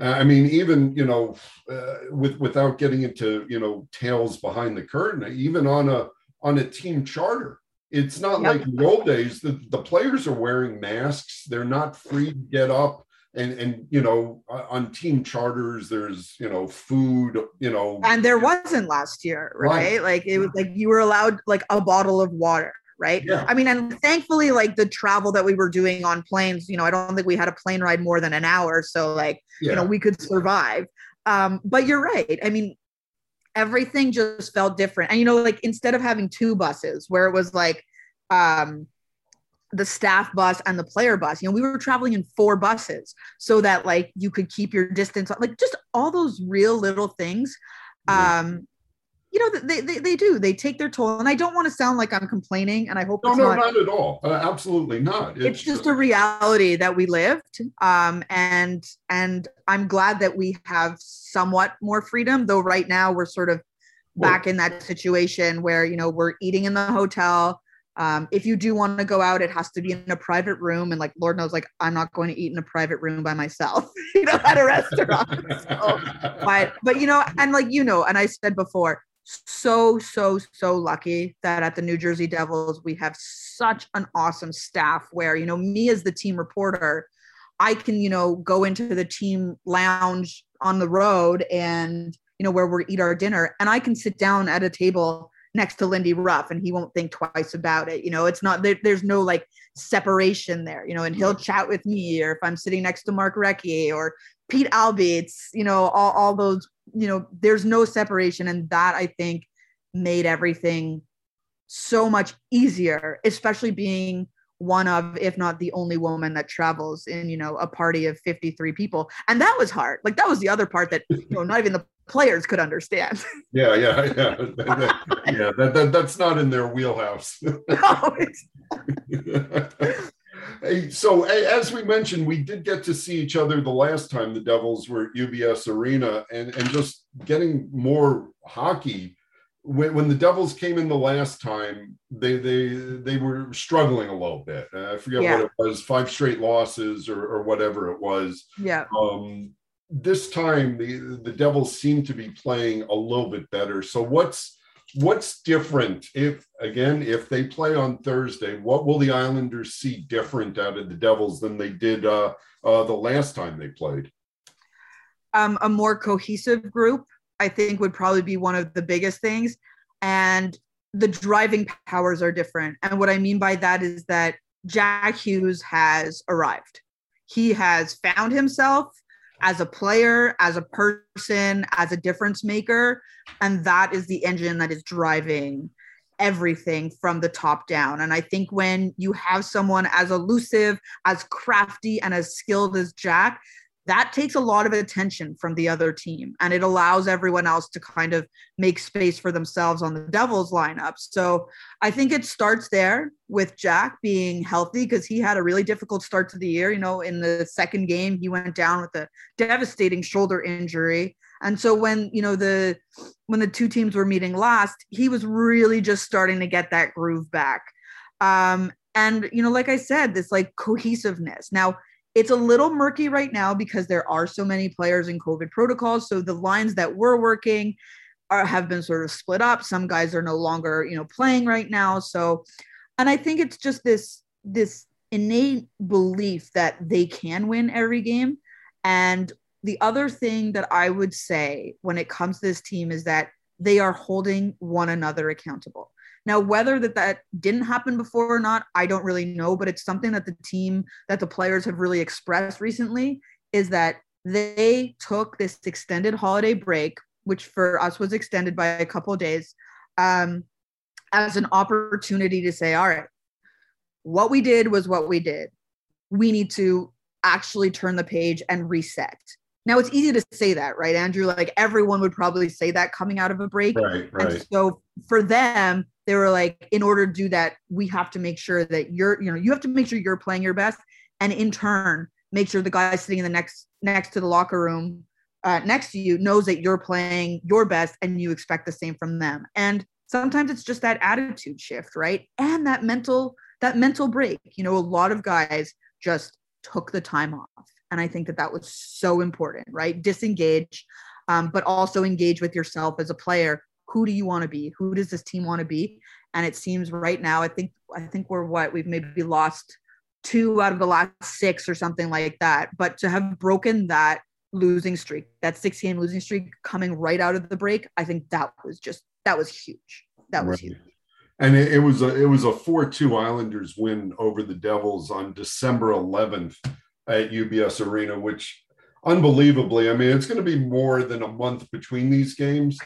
Speaker 1: Uh, I mean, even you know, uh, with without getting into you know tales behind the curtain, even on a on a team charter, it's not
Speaker 4: Yep.
Speaker 1: like in the old days. The the players are wearing masks. They're not free to get up and and you know on team charters there's you know food you know.
Speaker 4: And there wasn't last year
Speaker 1: Right.
Speaker 4: right, like it was like you were allowed like a bottle of water right?
Speaker 1: Yeah.
Speaker 4: i mean and thankfully like the travel that we were doing on planes you know i don't think we had a plane ride more than an hour so like
Speaker 1: yeah
Speaker 4: you know we could survive. Um but you're right. I mean everything just felt different. And you know like instead of having two buses where it was like um the staff bus and the player bus. You know we were traveling in four buses so that like you could keep your distance like just all those real little things um you know they, they they do. They take their toll. And i don't want to sound like i'm complaining and i hope
Speaker 1: no
Speaker 4: it's
Speaker 1: no
Speaker 4: not
Speaker 1: not at all. Uh, absolutely not.
Speaker 4: It's just a reality that we lived um, and and i'm glad that we have somewhat more freedom though right now we're sort of back in that situation where you know we're eating in the hotel um, if you do want to go out it has to be in a private room and like lord knows like i'm not going to eat in a private room by myself (laughs) you know at a restaurant so, but but you know and like you know and i said before so so so lucky that at the new jersey devils we have such an awesome staff where you know me as the team reporter i can you know go into the team lounge on the road and you know where we eat our dinner and i can sit down at a table next to lindy ruff and he won't think twice about it you know it's not there, there's no like separation there you know and he'll chat with me or if i'm sitting next to mark recchi or Pete Albeats, you know, all, all those, you know, there's no separation. And that I think made everything so much easier, especially being one of, if not the only woman that travels in, you know, a party of 53 people. And that was hard. Like that was the other part that, you know, not even the players could understand.
Speaker 1: yeah yeah yeah That- (laughs) yeah that, that, that's not in their wheelhouse
Speaker 4: no, (laughs)
Speaker 1: so as we mentioned, we did get to see each other the last time the Devils were at UBS Arena, and and just getting more hockey. When, when the Devils came in the last time, they they they were struggling a little bit. I forget
Speaker 4: Yeah.
Speaker 1: what it was, five straight losses or, or whatever it was.
Speaker 4: yeah.
Speaker 1: Um, this time, the the Devils seem to be playing a little bit better. So what's what's different if again if they play on thursday what will the islanders see different out of the devils than they did uh, uh the last time they played
Speaker 4: um, a more cohesive group, I think would probably be one of the biggest things. And the driving powers are different. And what I mean by that is that Jack Hughes has arrived. He has found himself as a player, as a person, as a difference maker. And that is the engine that is driving everything from the top down. And I think when you have someone as elusive, as crafty, and as skilled as Jack, that takes a lot of attention from the other team and it allows everyone else to kind of make space for themselves on the Devils lineup. So I think it starts there with Jack being healthy because he had a really difficult start to the year. You know, in the second game, he went down with a devastating shoulder injury. And so when, you know, the when the two teams were meeting last, he was really just starting to get that groove back. Um, and you know, like I said, this like cohesiveness. Now it's a little murky right now because there are so many players in COVID protocols. So the lines that we're working are have been sort of split up. Some guys are no longer, you know, playing right now. So, and I think it's just this this innate belief that they can win every game. And the other thing that I would say when it comes to this team is that they are holding one another accountable. Now, whether that that didn't happen before or not, I don't really know, but it's something that the team, that the players have really expressed recently is that they took this extended holiday break, which for us was extended by a couple days, um, as an opportunity to say, all right, what we did was what we did. We need to actually turn the page and reset. Now it's easy to say that, right, Andrew? Like everyone would probably say that coming out of a break.
Speaker 1: Right, right.
Speaker 4: And so for them, they were like, in order to do that, we have to make sure that you're, you know, you have to make sure you're playing your best, and in turn, make sure the guy sitting in the next next to the locker room uh, next to you knows that you're playing your best, and you expect the same from them. And sometimes it's just that attitude shift, right, and that mental that mental break. You know, a lot of guys just took the time off and I think that that was so important, right? Disengage, um, but also engage with yourself as a player. Who do you want to be? Who does this team want to be? And it seems right now, I think, I think we're what we've maybe lost two out of the last six or something like that. But to have broken that losing streak, that six game losing streak coming right out of the break, I think that was just that was huge. That was right. huge.
Speaker 1: And it, it, was a it was a four two Islanders win over the Devils on December 11th at UBS Arena, which unbelievably, I mean, it's going to be more than a month between these games.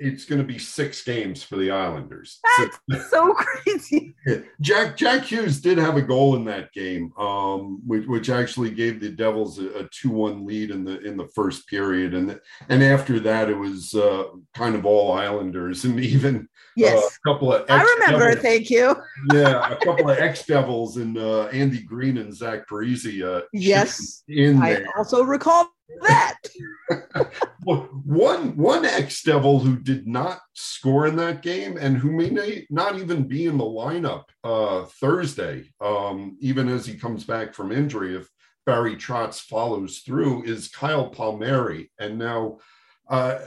Speaker 1: It's going to be six games for the Islanders.
Speaker 4: That's so (laughs) crazy. (laughs)
Speaker 1: Jack Jack Hughes did have a goal in that game, um, which, which actually gave the Devils a, a two-one lead in the in the first period, and and after that, it was uh, kind of all Islanders, and (laughs) even
Speaker 4: Yes.
Speaker 1: Uh, a couple of
Speaker 4: I remember, thank you.
Speaker 1: yeah, a couple of ex Devils and uh, Andy Greene and Zach Parise. Uh,
Speaker 4: yes. In I also recall that. (laughs)
Speaker 1: one one ex Devil who did not score in that game and who may not even be in the lineup uh, Thursday, um, even as he comes back from injury, if Barry Trotz follows through, is Kyle Palmieri. And now uh,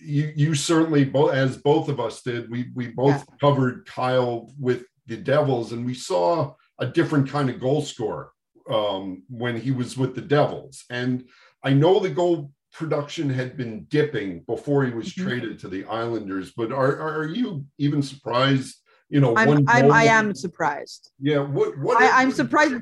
Speaker 1: you you certainly both as both of us did we we both yeah. covered Kyle with the Devils and we saw a different kind of goal scorer um, when he was with the Devils and I know the gold production had been dipping before he was mm-hmm. traded to the Islanders but are are you even surprised you know
Speaker 4: I'm, I'm I am surprised
Speaker 1: yeah what what
Speaker 4: I, I'm surprised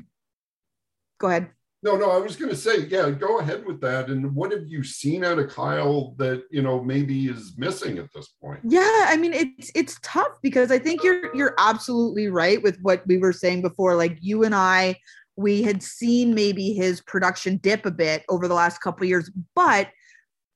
Speaker 4: go ahead
Speaker 1: no, no, I was going to say, yeah, go ahead with that. And what have you seen out of Kyle that you know maybe is missing at this point?
Speaker 4: Yeah, I mean, it's it's tough because I think you're you're absolutely right with what we were saying before. Like you and I, we had seen maybe his production dip a bit over the last couple years, but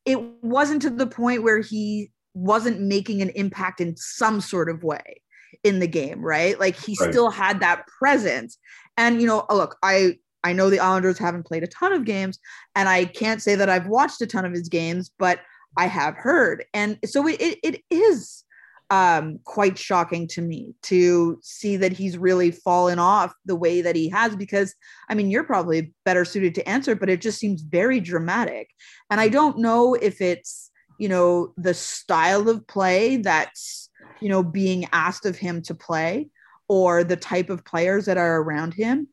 Speaker 4: it wasn't to the point where he wasn't making an impact in some sort of way in the game, right? Like he right. still had that presence. And you know, look, I I know the Islanders haven't played a ton of games, and I can't say that I've watched a ton of his games, but I have heard. And so it, it, it is um, quite shocking to me to see that he's really fallen off the way that he has. Because, I mean, you're probably better suited to answer, but it just seems very dramatic. And I don't know if it's, you know, the style of play that's, you know, being asked of him to play or the type of players that are around him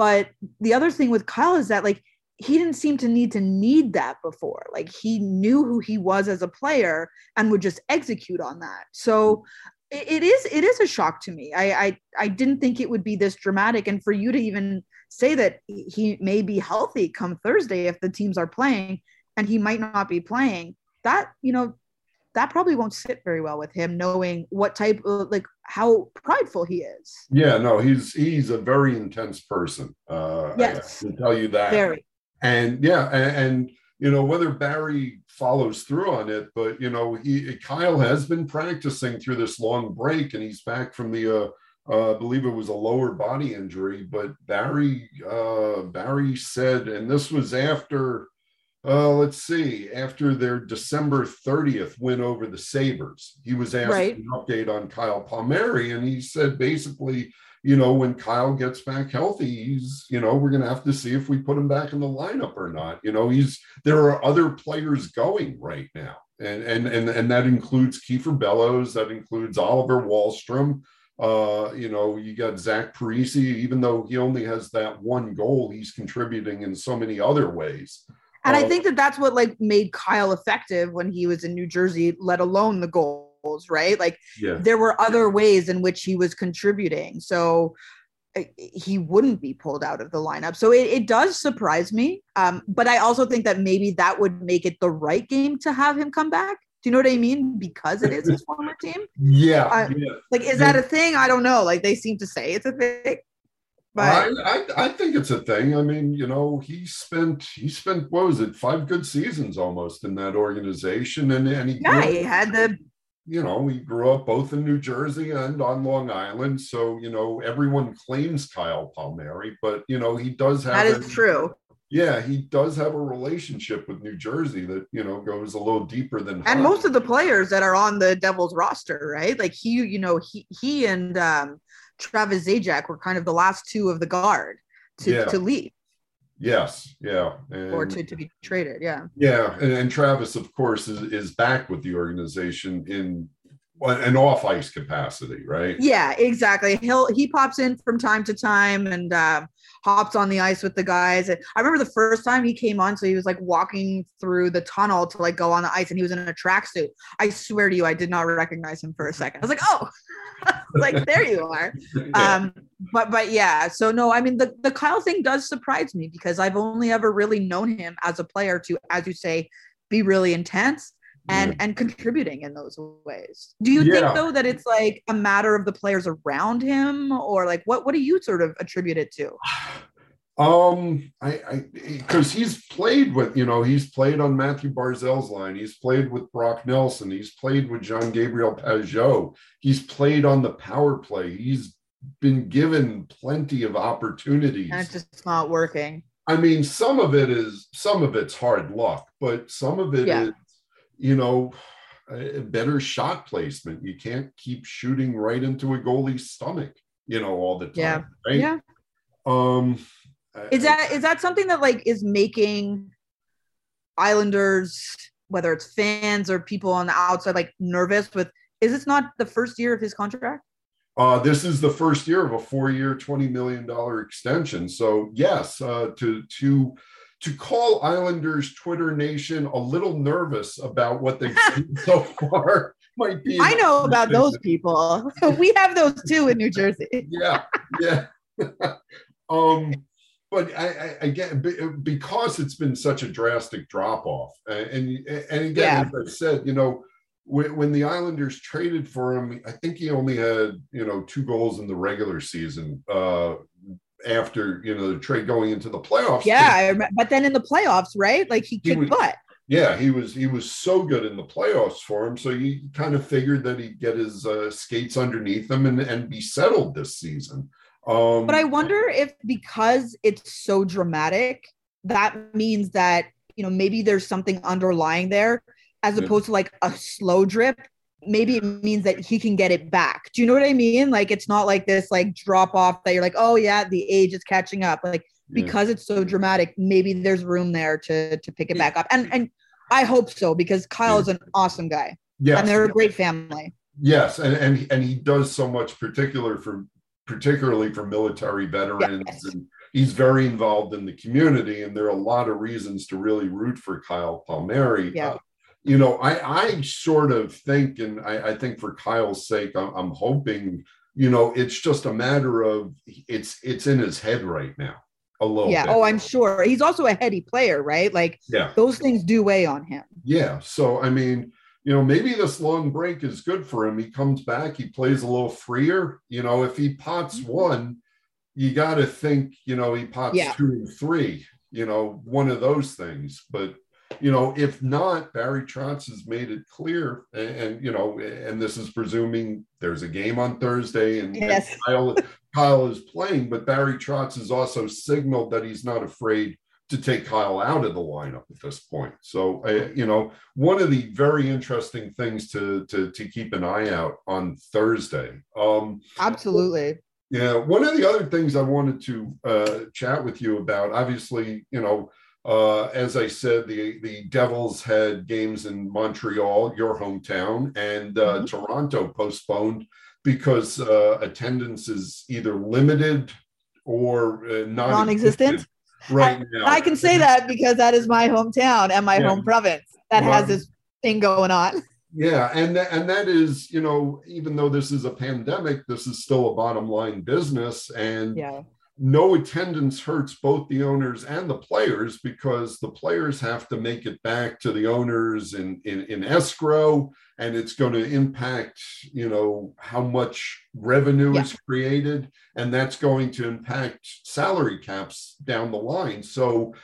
Speaker 4: but the other thing with Kyle is that like he didn't seem to need to need that before. Like he knew who he was as a player and would just execute on that. So it is it is a shock to me. I, I I didn't think it would be this dramatic. And for you to even say that he may be healthy come Thursday if the teams are playing and he might not be playing, that you know that probably won't sit very well with him knowing what type of like how prideful he is
Speaker 1: yeah no he's he's a very intense person uh yes I can tell you that very and yeah and, and you know whether barry follows through on it but you know he kyle has been practicing through this long break and he's back from the uh uh, I believe it was a lower body injury, but Barry uh, Barry said, and this was after uh, let's see. After their December 30th win over the Sabres, he was asked right. an update on Kyle Palmieri, and he said basically, you know, when Kyle gets back healthy, he's, you know, we're going to have to see if we put him back in the lineup or not. You know, he's there are other players going right now. and and and and that includes Kieffer Bellows, that includes Oliver Wahlstrom. Uh, you know, you got Zach Parise, even though he only has that one goal, he's contributing in so many other ways.
Speaker 4: And I
Speaker 1: Uh,
Speaker 4: think that that's what like made Kyle effective when he was in New Jersey, let alone the right? Like
Speaker 1: yeah,
Speaker 4: there were other ways in which he was contributing. So uh, he wouldn't be pulled out of the lineup. So it, it does surprise me. Um, but I also think that maybe that would make it the right game to have him come back. Do you know what I mean? Because it is his (laughs) former team.
Speaker 1: yeah,
Speaker 4: I-
Speaker 1: yeah.
Speaker 4: Like, is that a thing? I don't know. Like they seem to say it's a thing. But
Speaker 1: I, I I think it's a thing. I mean, you know, he spent he spent what was it, five good seasons almost in that organization, and and he
Speaker 4: yeah, he had the
Speaker 1: you know, we grew up both in New Jersey and on Long Island. So, you know, everyone claims Kyle Palmieri, but you know, he does have
Speaker 4: that
Speaker 1: a-
Speaker 4: true.
Speaker 1: Yeah, he does have a relationship with New Jersey that, you know, goes a little deeper than
Speaker 4: and
Speaker 1: hockey.
Speaker 4: most of the players that are on the Devils roster, right? Like he, you know, he he and um, Travis Zajac were kind of the last two of the guard to,
Speaker 1: Yeah.
Speaker 4: to leave
Speaker 1: Yes, yeah. And,
Speaker 4: or to, to be traded. Yeah.
Speaker 1: Yeah, and, and Travis, of course, is, is back with the organization in an off ice capacity, right?
Speaker 4: Yeah, exactly. He'll he pops in from time to time and um, hops on the ice with the guys. I remember the first time he came on, so he was like walking through the tunnel to like go on the ice, and he was in a tracksuit. I swear to you, I did not recognize him for a second. I was like, oh, like there you are. Um but but yeah so no i mean the the kyle thing does surprise me because i've only ever really known him as a player to as you say be really intense and and contributing in those ways do you
Speaker 1: Yeah.
Speaker 4: think though that it's like a matter of the players around him or like what what do you sort of attribute it to
Speaker 1: Um, I, I, because he's played with, you know, he's played on Mathew Barzal's line. He's played with Brock Nelson. He's played with Jean Gabriel Pageau. He's played on the power play. He's been given plenty of opportunities.
Speaker 4: it's just not working
Speaker 1: I mean, some of it is, some of it's hard luck, but some of it is,
Speaker 4: Yeah.
Speaker 1: you know, a better shot placement. You can't keep shooting right into a goalie's stomach, you know, all the time.
Speaker 4: Yeah.
Speaker 1: Right?
Speaker 4: yeah
Speaker 1: Um,
Speaker 4: is
Speaker 1: I-
Speaker 4: that is that something that like is making islanders whether it's fans or people on the outside like nervous with is this not the first year of his contract
Speaker 1: Uh, this is the first year of a four-year, twenty million dollar extension. So yes, uh, to to to call Islanders Twitter Nation a little nervous about what they've (laughs) seen so far might be.
Speaker 4: I know about those people. (laughs) we have those too in New Jersey.
Speaker 1: Yeah, yeah. (laughs) um, but I, I again be- because it's been such a drastic drop off, and and again, as I said, you know. When, when the Islanders traded for him, I think he only had you know two goals in the regular season. Uh, after you know the trade going into the playoffs,
Speaker 4: Yeah, I remember, but then in the playoffs, right? Like he
Speaker 1: He
Speaker 4: kicked
Speaker 1: was-
Speaker 4: butt.
Speaker 1: yeah, he was he was so good in the playoffs for him. So you kind of figured that he'd get his uh, skates underneath him and, and be settled this season. Um,
Speaker 4: But I wonder if because it's so dramatic, that means that you know maybe there's something underlying there, as
Speaker 1: Yeah.
Speaker 4: opposed to like a slow drip. Maybe it means that he can get it back. Do you know what I mean? Like it's not like this like drop off that you're like, oh yeah, the age is catching up. Like
Speaker 1: yeah.
Speaker 4: because it's so dramatic, maybe there's room there to to pick it back up. And and I hope so because Kyle is an awesome guy
Speaker 1: Yeah,
Speaker 4: and they're a great family.
Speaker 1: yes, and, and and he does so much, particular for particularly for military veterans,
Speaker 4: Yes.
Speaker 1: and he's very involved in the community. And there are a lot of reasons to really root for Kyle Palmieri.
Speaker 4: Yeah.
Speaker 1: Uh, you know, I I sort of think, and I, I think for Kyle's sake, I'm, I'm hoping. You know, it's just a matter of it's it's in his head right now. A little
Speaker 4: Yeah.
Speaker 1: bit.
Speaker 4: Oh, I'm sure he's also a heady player, right? Like
Speaker 1: yeah.
Speaker 4: those things do weigh on him.
Speaker 1: Yeah. So, I mean, you know, maybe this long break is good for him. He comes back, he plays a little freer. You know, if he pots
Speaker 4: Mm-hmm.
Speaker 1: one, you got to think, you know, he pots
Speaker 4: Yeah.
Speaker 1: two and three, you know, one of those things. But, you know, if not, Barry Trotz has made it clear. And, and, you know, and this is presuming there's a game on Thursday and, and
Speaker 4: Yes.
Speaker 1: Kyle, Kyle is playing, but Barry Trotz has also signaled that he's not afraid to take Kyle out of the lineup at this point. So, uh, you know, one of the very interesting things to to to keep an eye out on Thursday. Um,
Speaker 4: Absolutely.
Speaker 1: yeah, one of the other things I wanted to uh, chat with you about, obviously, you know, Uh, as I said, the the Devils had games in Montreal, your hometown, and uh, mm-hmm. Toronto postponed because uh, attendance is either limited or uh,
Speaker 4: non-existent.
Speaker 1: Right
Speaker 4: I,
Speaker 1: now,
Speaker 4: I can say that because that is my hometown and my yeah. home province that has this thing going on.
Speaker 1: Yeah, and th- and that is, you know, even though this is a pandemic, this is still a bottom line business, and
Speaker 4: yeah
Speaker 1: no attendance hurts both the owners and the players because the players have to make it back to the owners in, in, in escrow and it's going to impact you know how much revenue yeah. is created and that's going to impact salary caps down the line so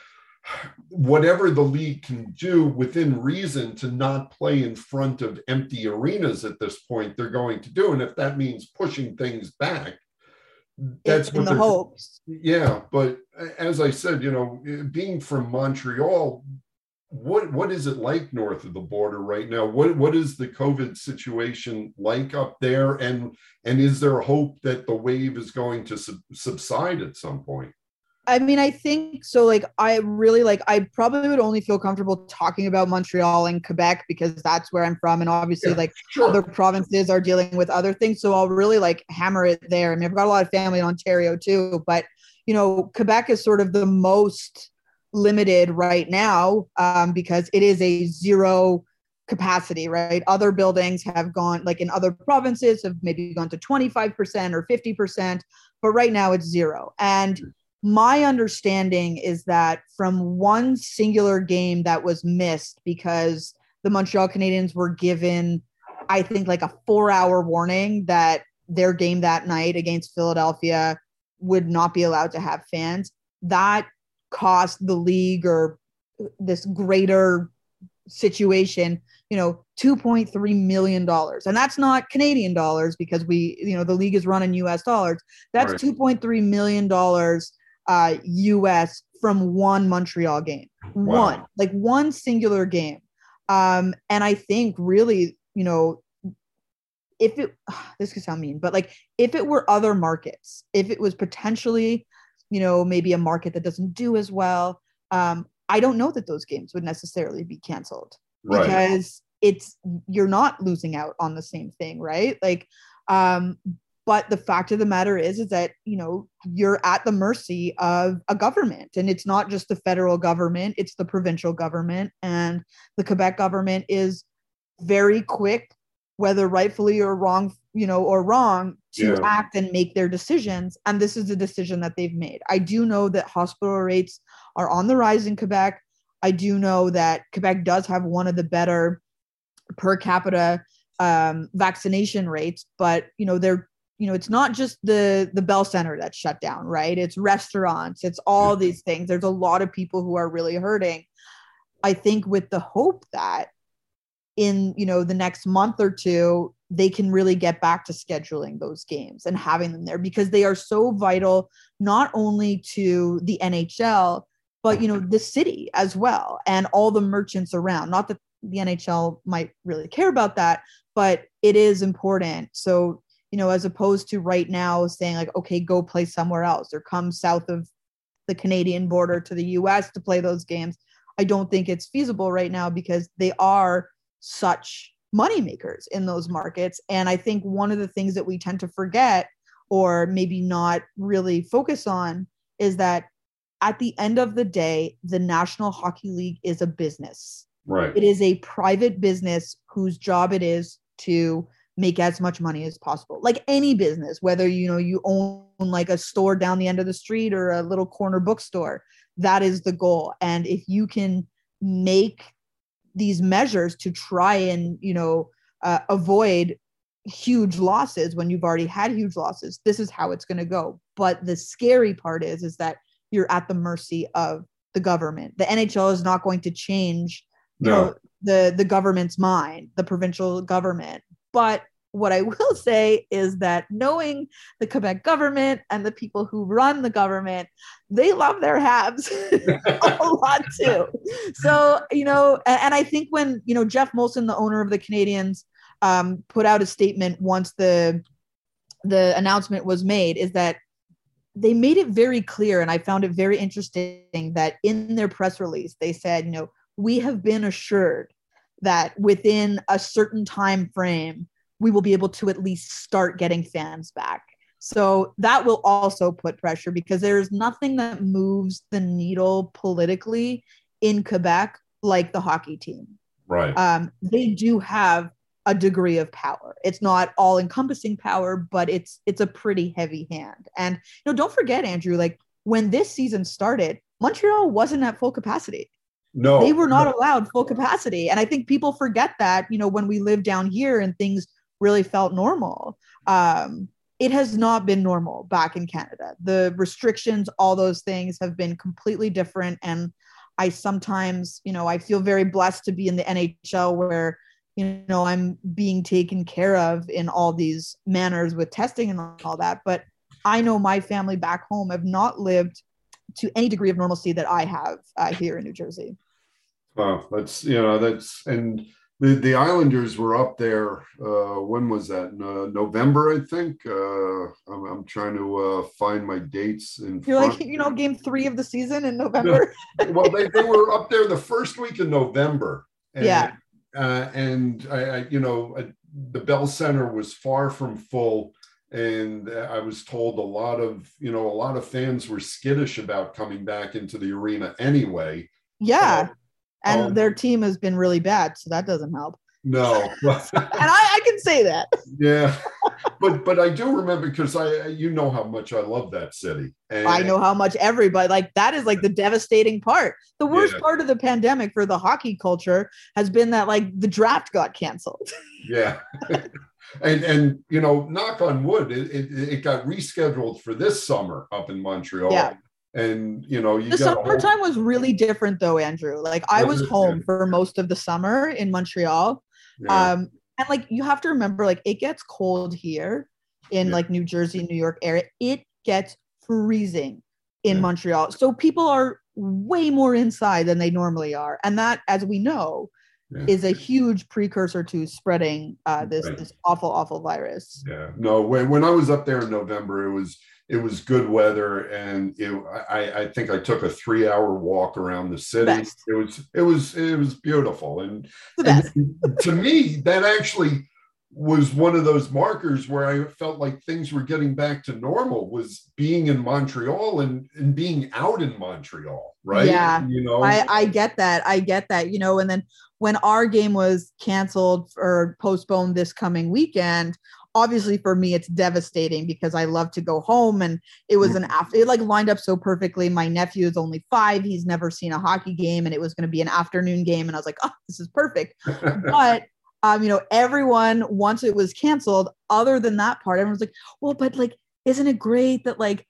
Speaker 1: whatever the league can do within reason to not play in front of empty arenas at this point they're going to do and if that means pushing things back
Speaker 4: that's in the hopes.
Speaker 1: Yeah, but as I said, you know, being from Montreal, what what is it like north of the border right now? What what is the COVID situation like up there, and and is there hope that the wave is going to sub- subside at some point?
Speaker 4: I mean, I think so. Like, I really like, I probably would only feel comfortable talking about Montreal and Quebec because that's where I'm from. And obviously, yeah, like, sure. other provinces are dealing with other things. So I'll really like hammer it there. I mean, I've got a lot of family in Ontario too, but, you know, Quebec is sort of the most limited right now um, because it is a zero capacity, right? Other buildings have gone, like in other provinces, have maybe gone to 25% or 50%, but right now it's zero. And my understanding is that from one singular game that was missed because the Montreal Canadiens were given, I think, like a four hour warning that their game that night against Philadelphia would not be allowed to have fans. That cost the league or this greater situation, you know, $2.3 million. And that's not Canadian dollars because we, you know, the league is run in US dollars. That's right. $2.3 million uh, US from one Montreal game. Wow. One, like one singular game. Um, and I think really, you know, if it (sighs) this could sound mean, but like if it were other markets, if it was potentially, you know, maybe a market that doesn't do as well, um, I don't know that those games would necessarily be canceled right. because it's you're not losing out on the same thing, right? Like, um, but the fact of the matter is is that you know you're at the mercy of a government. And it's not just the federal government it's the provincial government. And the quebec government is very quick whether rightfully or wrong you know or wrong to yeah. act and make their decisions. And this is the decision that they've made. I do know that hospital rates are on the rise in quebec. I do know that quebec does have one of the better per capita um, vaccination rates. But you know they're you know it's not just the the bell center that's shut down right? It's restaurants it's all these things. There's a lot of people who are really hurting. I think with the hope that in you know the next month or two they can really get back to scheduling those games and having them there because they are so vital not only to the nhl but you know the city as well and all the merchants around. Not that the nhl might really care about that but it is important. So you know, as opposed to right now saying like, okay, go play somewhere else or come south of the Canadian border to the US to play those games. I don't think it's feasible right now because they are such money makers in those markets. And I think one of the things that we tend to forget or maybe not really focus on is that at the end of the day, the National Hockey League is a business.
Speaker 1: Right.
Speaker 4: It is a private business whose job it is to make as much money as possible. Like any business whether you know you own like a store down the end of the street or a little corner bookstore that is the goal. And if you can make these measures to try and you know uh, avoid huge losses when you've already had huge losses this is how it's going to go. But the scary part is is that you're at the mercy of the government. The nhl is not going to change no. know, the the government's mind the provincial government but what I (laughs) will say is that knowing the Quebec government and the people who run the government, they love their Habs (laughs) a lot too. So, you know, and, and, I think when, you know, Geoff Molson, the owner of the Canadiens, um, put out a statement once the the announcement was made, is that they made it very clear, and I found it very interesting that in their press release, they said, you know, we have been assured that within a certain time frame, we will be able to at least start getting fans back. So that will also put pressure because there's nothing that moves the needle politically in Quebec like the hockey team.
Speaker 1: Right.
Speaker 4: Um, they do have a degree of power. It's not all encompassing power, but it's it's a pretty heavy hand. And you know, don't forget, Andrew, like when this season started, Montreal wasn't at full capacity.
Speaker 1: No,
Speaker 4: they were not allowed full capacity. And I think people forget that, you know, when we live down here and things really felt normal. Um, it has not been normal back in Canada. The restrictions, all those things have been completely different. And I sometimes, you know, I feel very blessed to be in the NHL where, you know, I'm being taken care of in all these manners with testing and all that. But I know my family back home have not lived to any degree of normalcy that I have uh, here in New Jersey.
Speaker 1: Wow, that's you know that's and the the Islanders were up there. Uh, when was that? Uh, November, I think. Uh, I'm, I'm trying to uh, find my dates. In
Speaker 4: You're front. like you know, game three of the season in November. (laughs)
Speaker 1: well, they, they were up there the first week in November.
Speaker 4: And, yeah.
Speaker 1: Uh, and I, I, you know, the Bell Center was far from full, and I was told a lot of you know a lot of fans were skittish about coming back into the arena anyway.
Speaker 4: Yeah and um, their team has been really bad, so that doesn't help.
Speaker 1: No, (laughs)
Speaker 4: and I, I, can say that.
Speaker 1: Yeah, but but I do remember because I you know how much I love that city.
Speaker 4: And, I know how much everybody like that is like the devastating part. The worst yeah. part of the pandemic for the hockey culture has been that like the draft got canceled. (laughs)
Speaker 1: Yeah. (laughs) and and you know, knock on wood, it, it, it got rescheduled for this summer up in Montreal.
Speaker 4: Yeah
Speaker 1: and you know you
Speaker 4: the summertime whole... was really different though andrew like i was home for most of the summer in montreal yeah. um and like you have to remember like it gets cold here in yeah. like new jersey new york area it gets freezing in yeah. montreal so people are way more inside than they normally are and that as we know is a huge precursor to spreading uh, this right. this awful awful virus
Speaker 1: yeah no when, when i was up there in november it was it was good weather and it, I, I think I took a three hour walk around the city. Best. It was it was it was beautiful. And, and (laughs) to me, that actually was one of those markers where I felt like things were getting back to normal was being in Montreal and, and being out in Montreal, right?
Speaker 4: Yeah.
Speaker 1: You know,
Speaker 4: I, I get that. I get that, you know, and then when our game was canceled or postponed this coming weekend, obviously for me it's devastating because I love to go home and it was an after it like lined up so perfectly. My nephew is only five, he's never seen a hockey game, and it was going to be an afternoon game, and I was like, oh, this is perfect. (laughs) but um, you know, everyone once it was canceled, other than that part, everyone's like, well, but like, isn't it great that like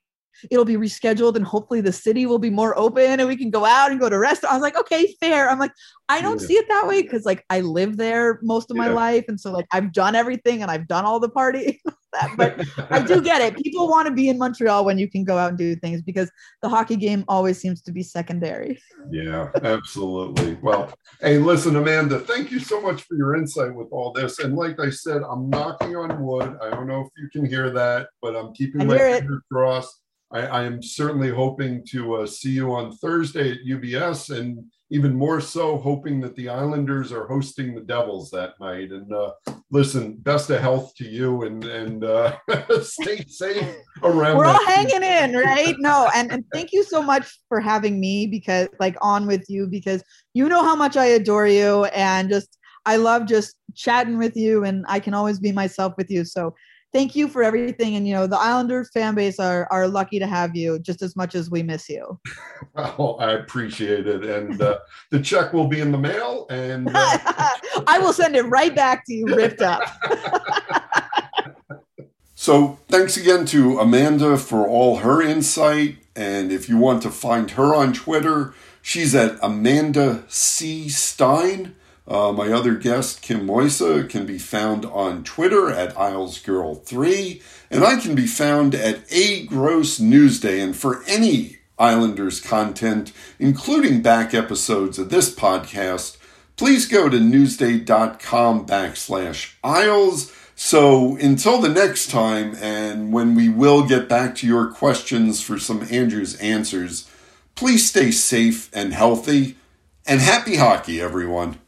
Speaker 4: it'll be rescheduled and hopefully the city will be more open and we can go out and go to restaurants. I was like, okay, fair. I'm like, I don't yeah. see it that way because like I live there most of my life. And so like I've done everything and I've done all the party. (laughs) but I do (laughs) get it. People want to be in Montreal when you can go out and do things because the hockey game always seems to be secondary.
Speaker 1: Yeah, absolutely. Well, hey, listen, Amanda, thank you so much for your insight with all this. And like I said, I'm knocking on wood. I don't know if you can hear that, but I'm keeping I my fingers crossed I, I am certainly hoping to uh, see you on Thursday at UBS, and even more so, hoping that the Islanders are hosting the Devils that night. And uh, listen, best of health to you, and and uh, (laughs) stay safe around.
Speaker 4: We're all hanging in, right? No, and and thank you so much for having me because, like, on with you because you know how much I adore you, and just I love just chatting with you, and I can always be myself with you. So thank you for everything. And you know, the Islanders fan base are are lucky to have you just as much as we miss you.
Speaker 1: Well, (laughs) I appreciate it, and uh, the check will be in the mail, and uh... (laughs)
Speaker 4: I will send it right back to you, ripped up. (laughs)
Speaker 1: so, thanks again to Amanda for all her insight. And if you want to find her on Twitter, she's at Amanda C. Stein. Uh, my other guest, Kim Moisa, can be found on Twitter at IslesGirl3, and I can be found at A Gross Newsday. And for any Islanders content, including back episodes of this podcast, please go to newsday.com backslash Isles. So until the next time, and when we will get back to your questions for some Andrew's answers, please stay safe and healthy, and happy hockey, everyone.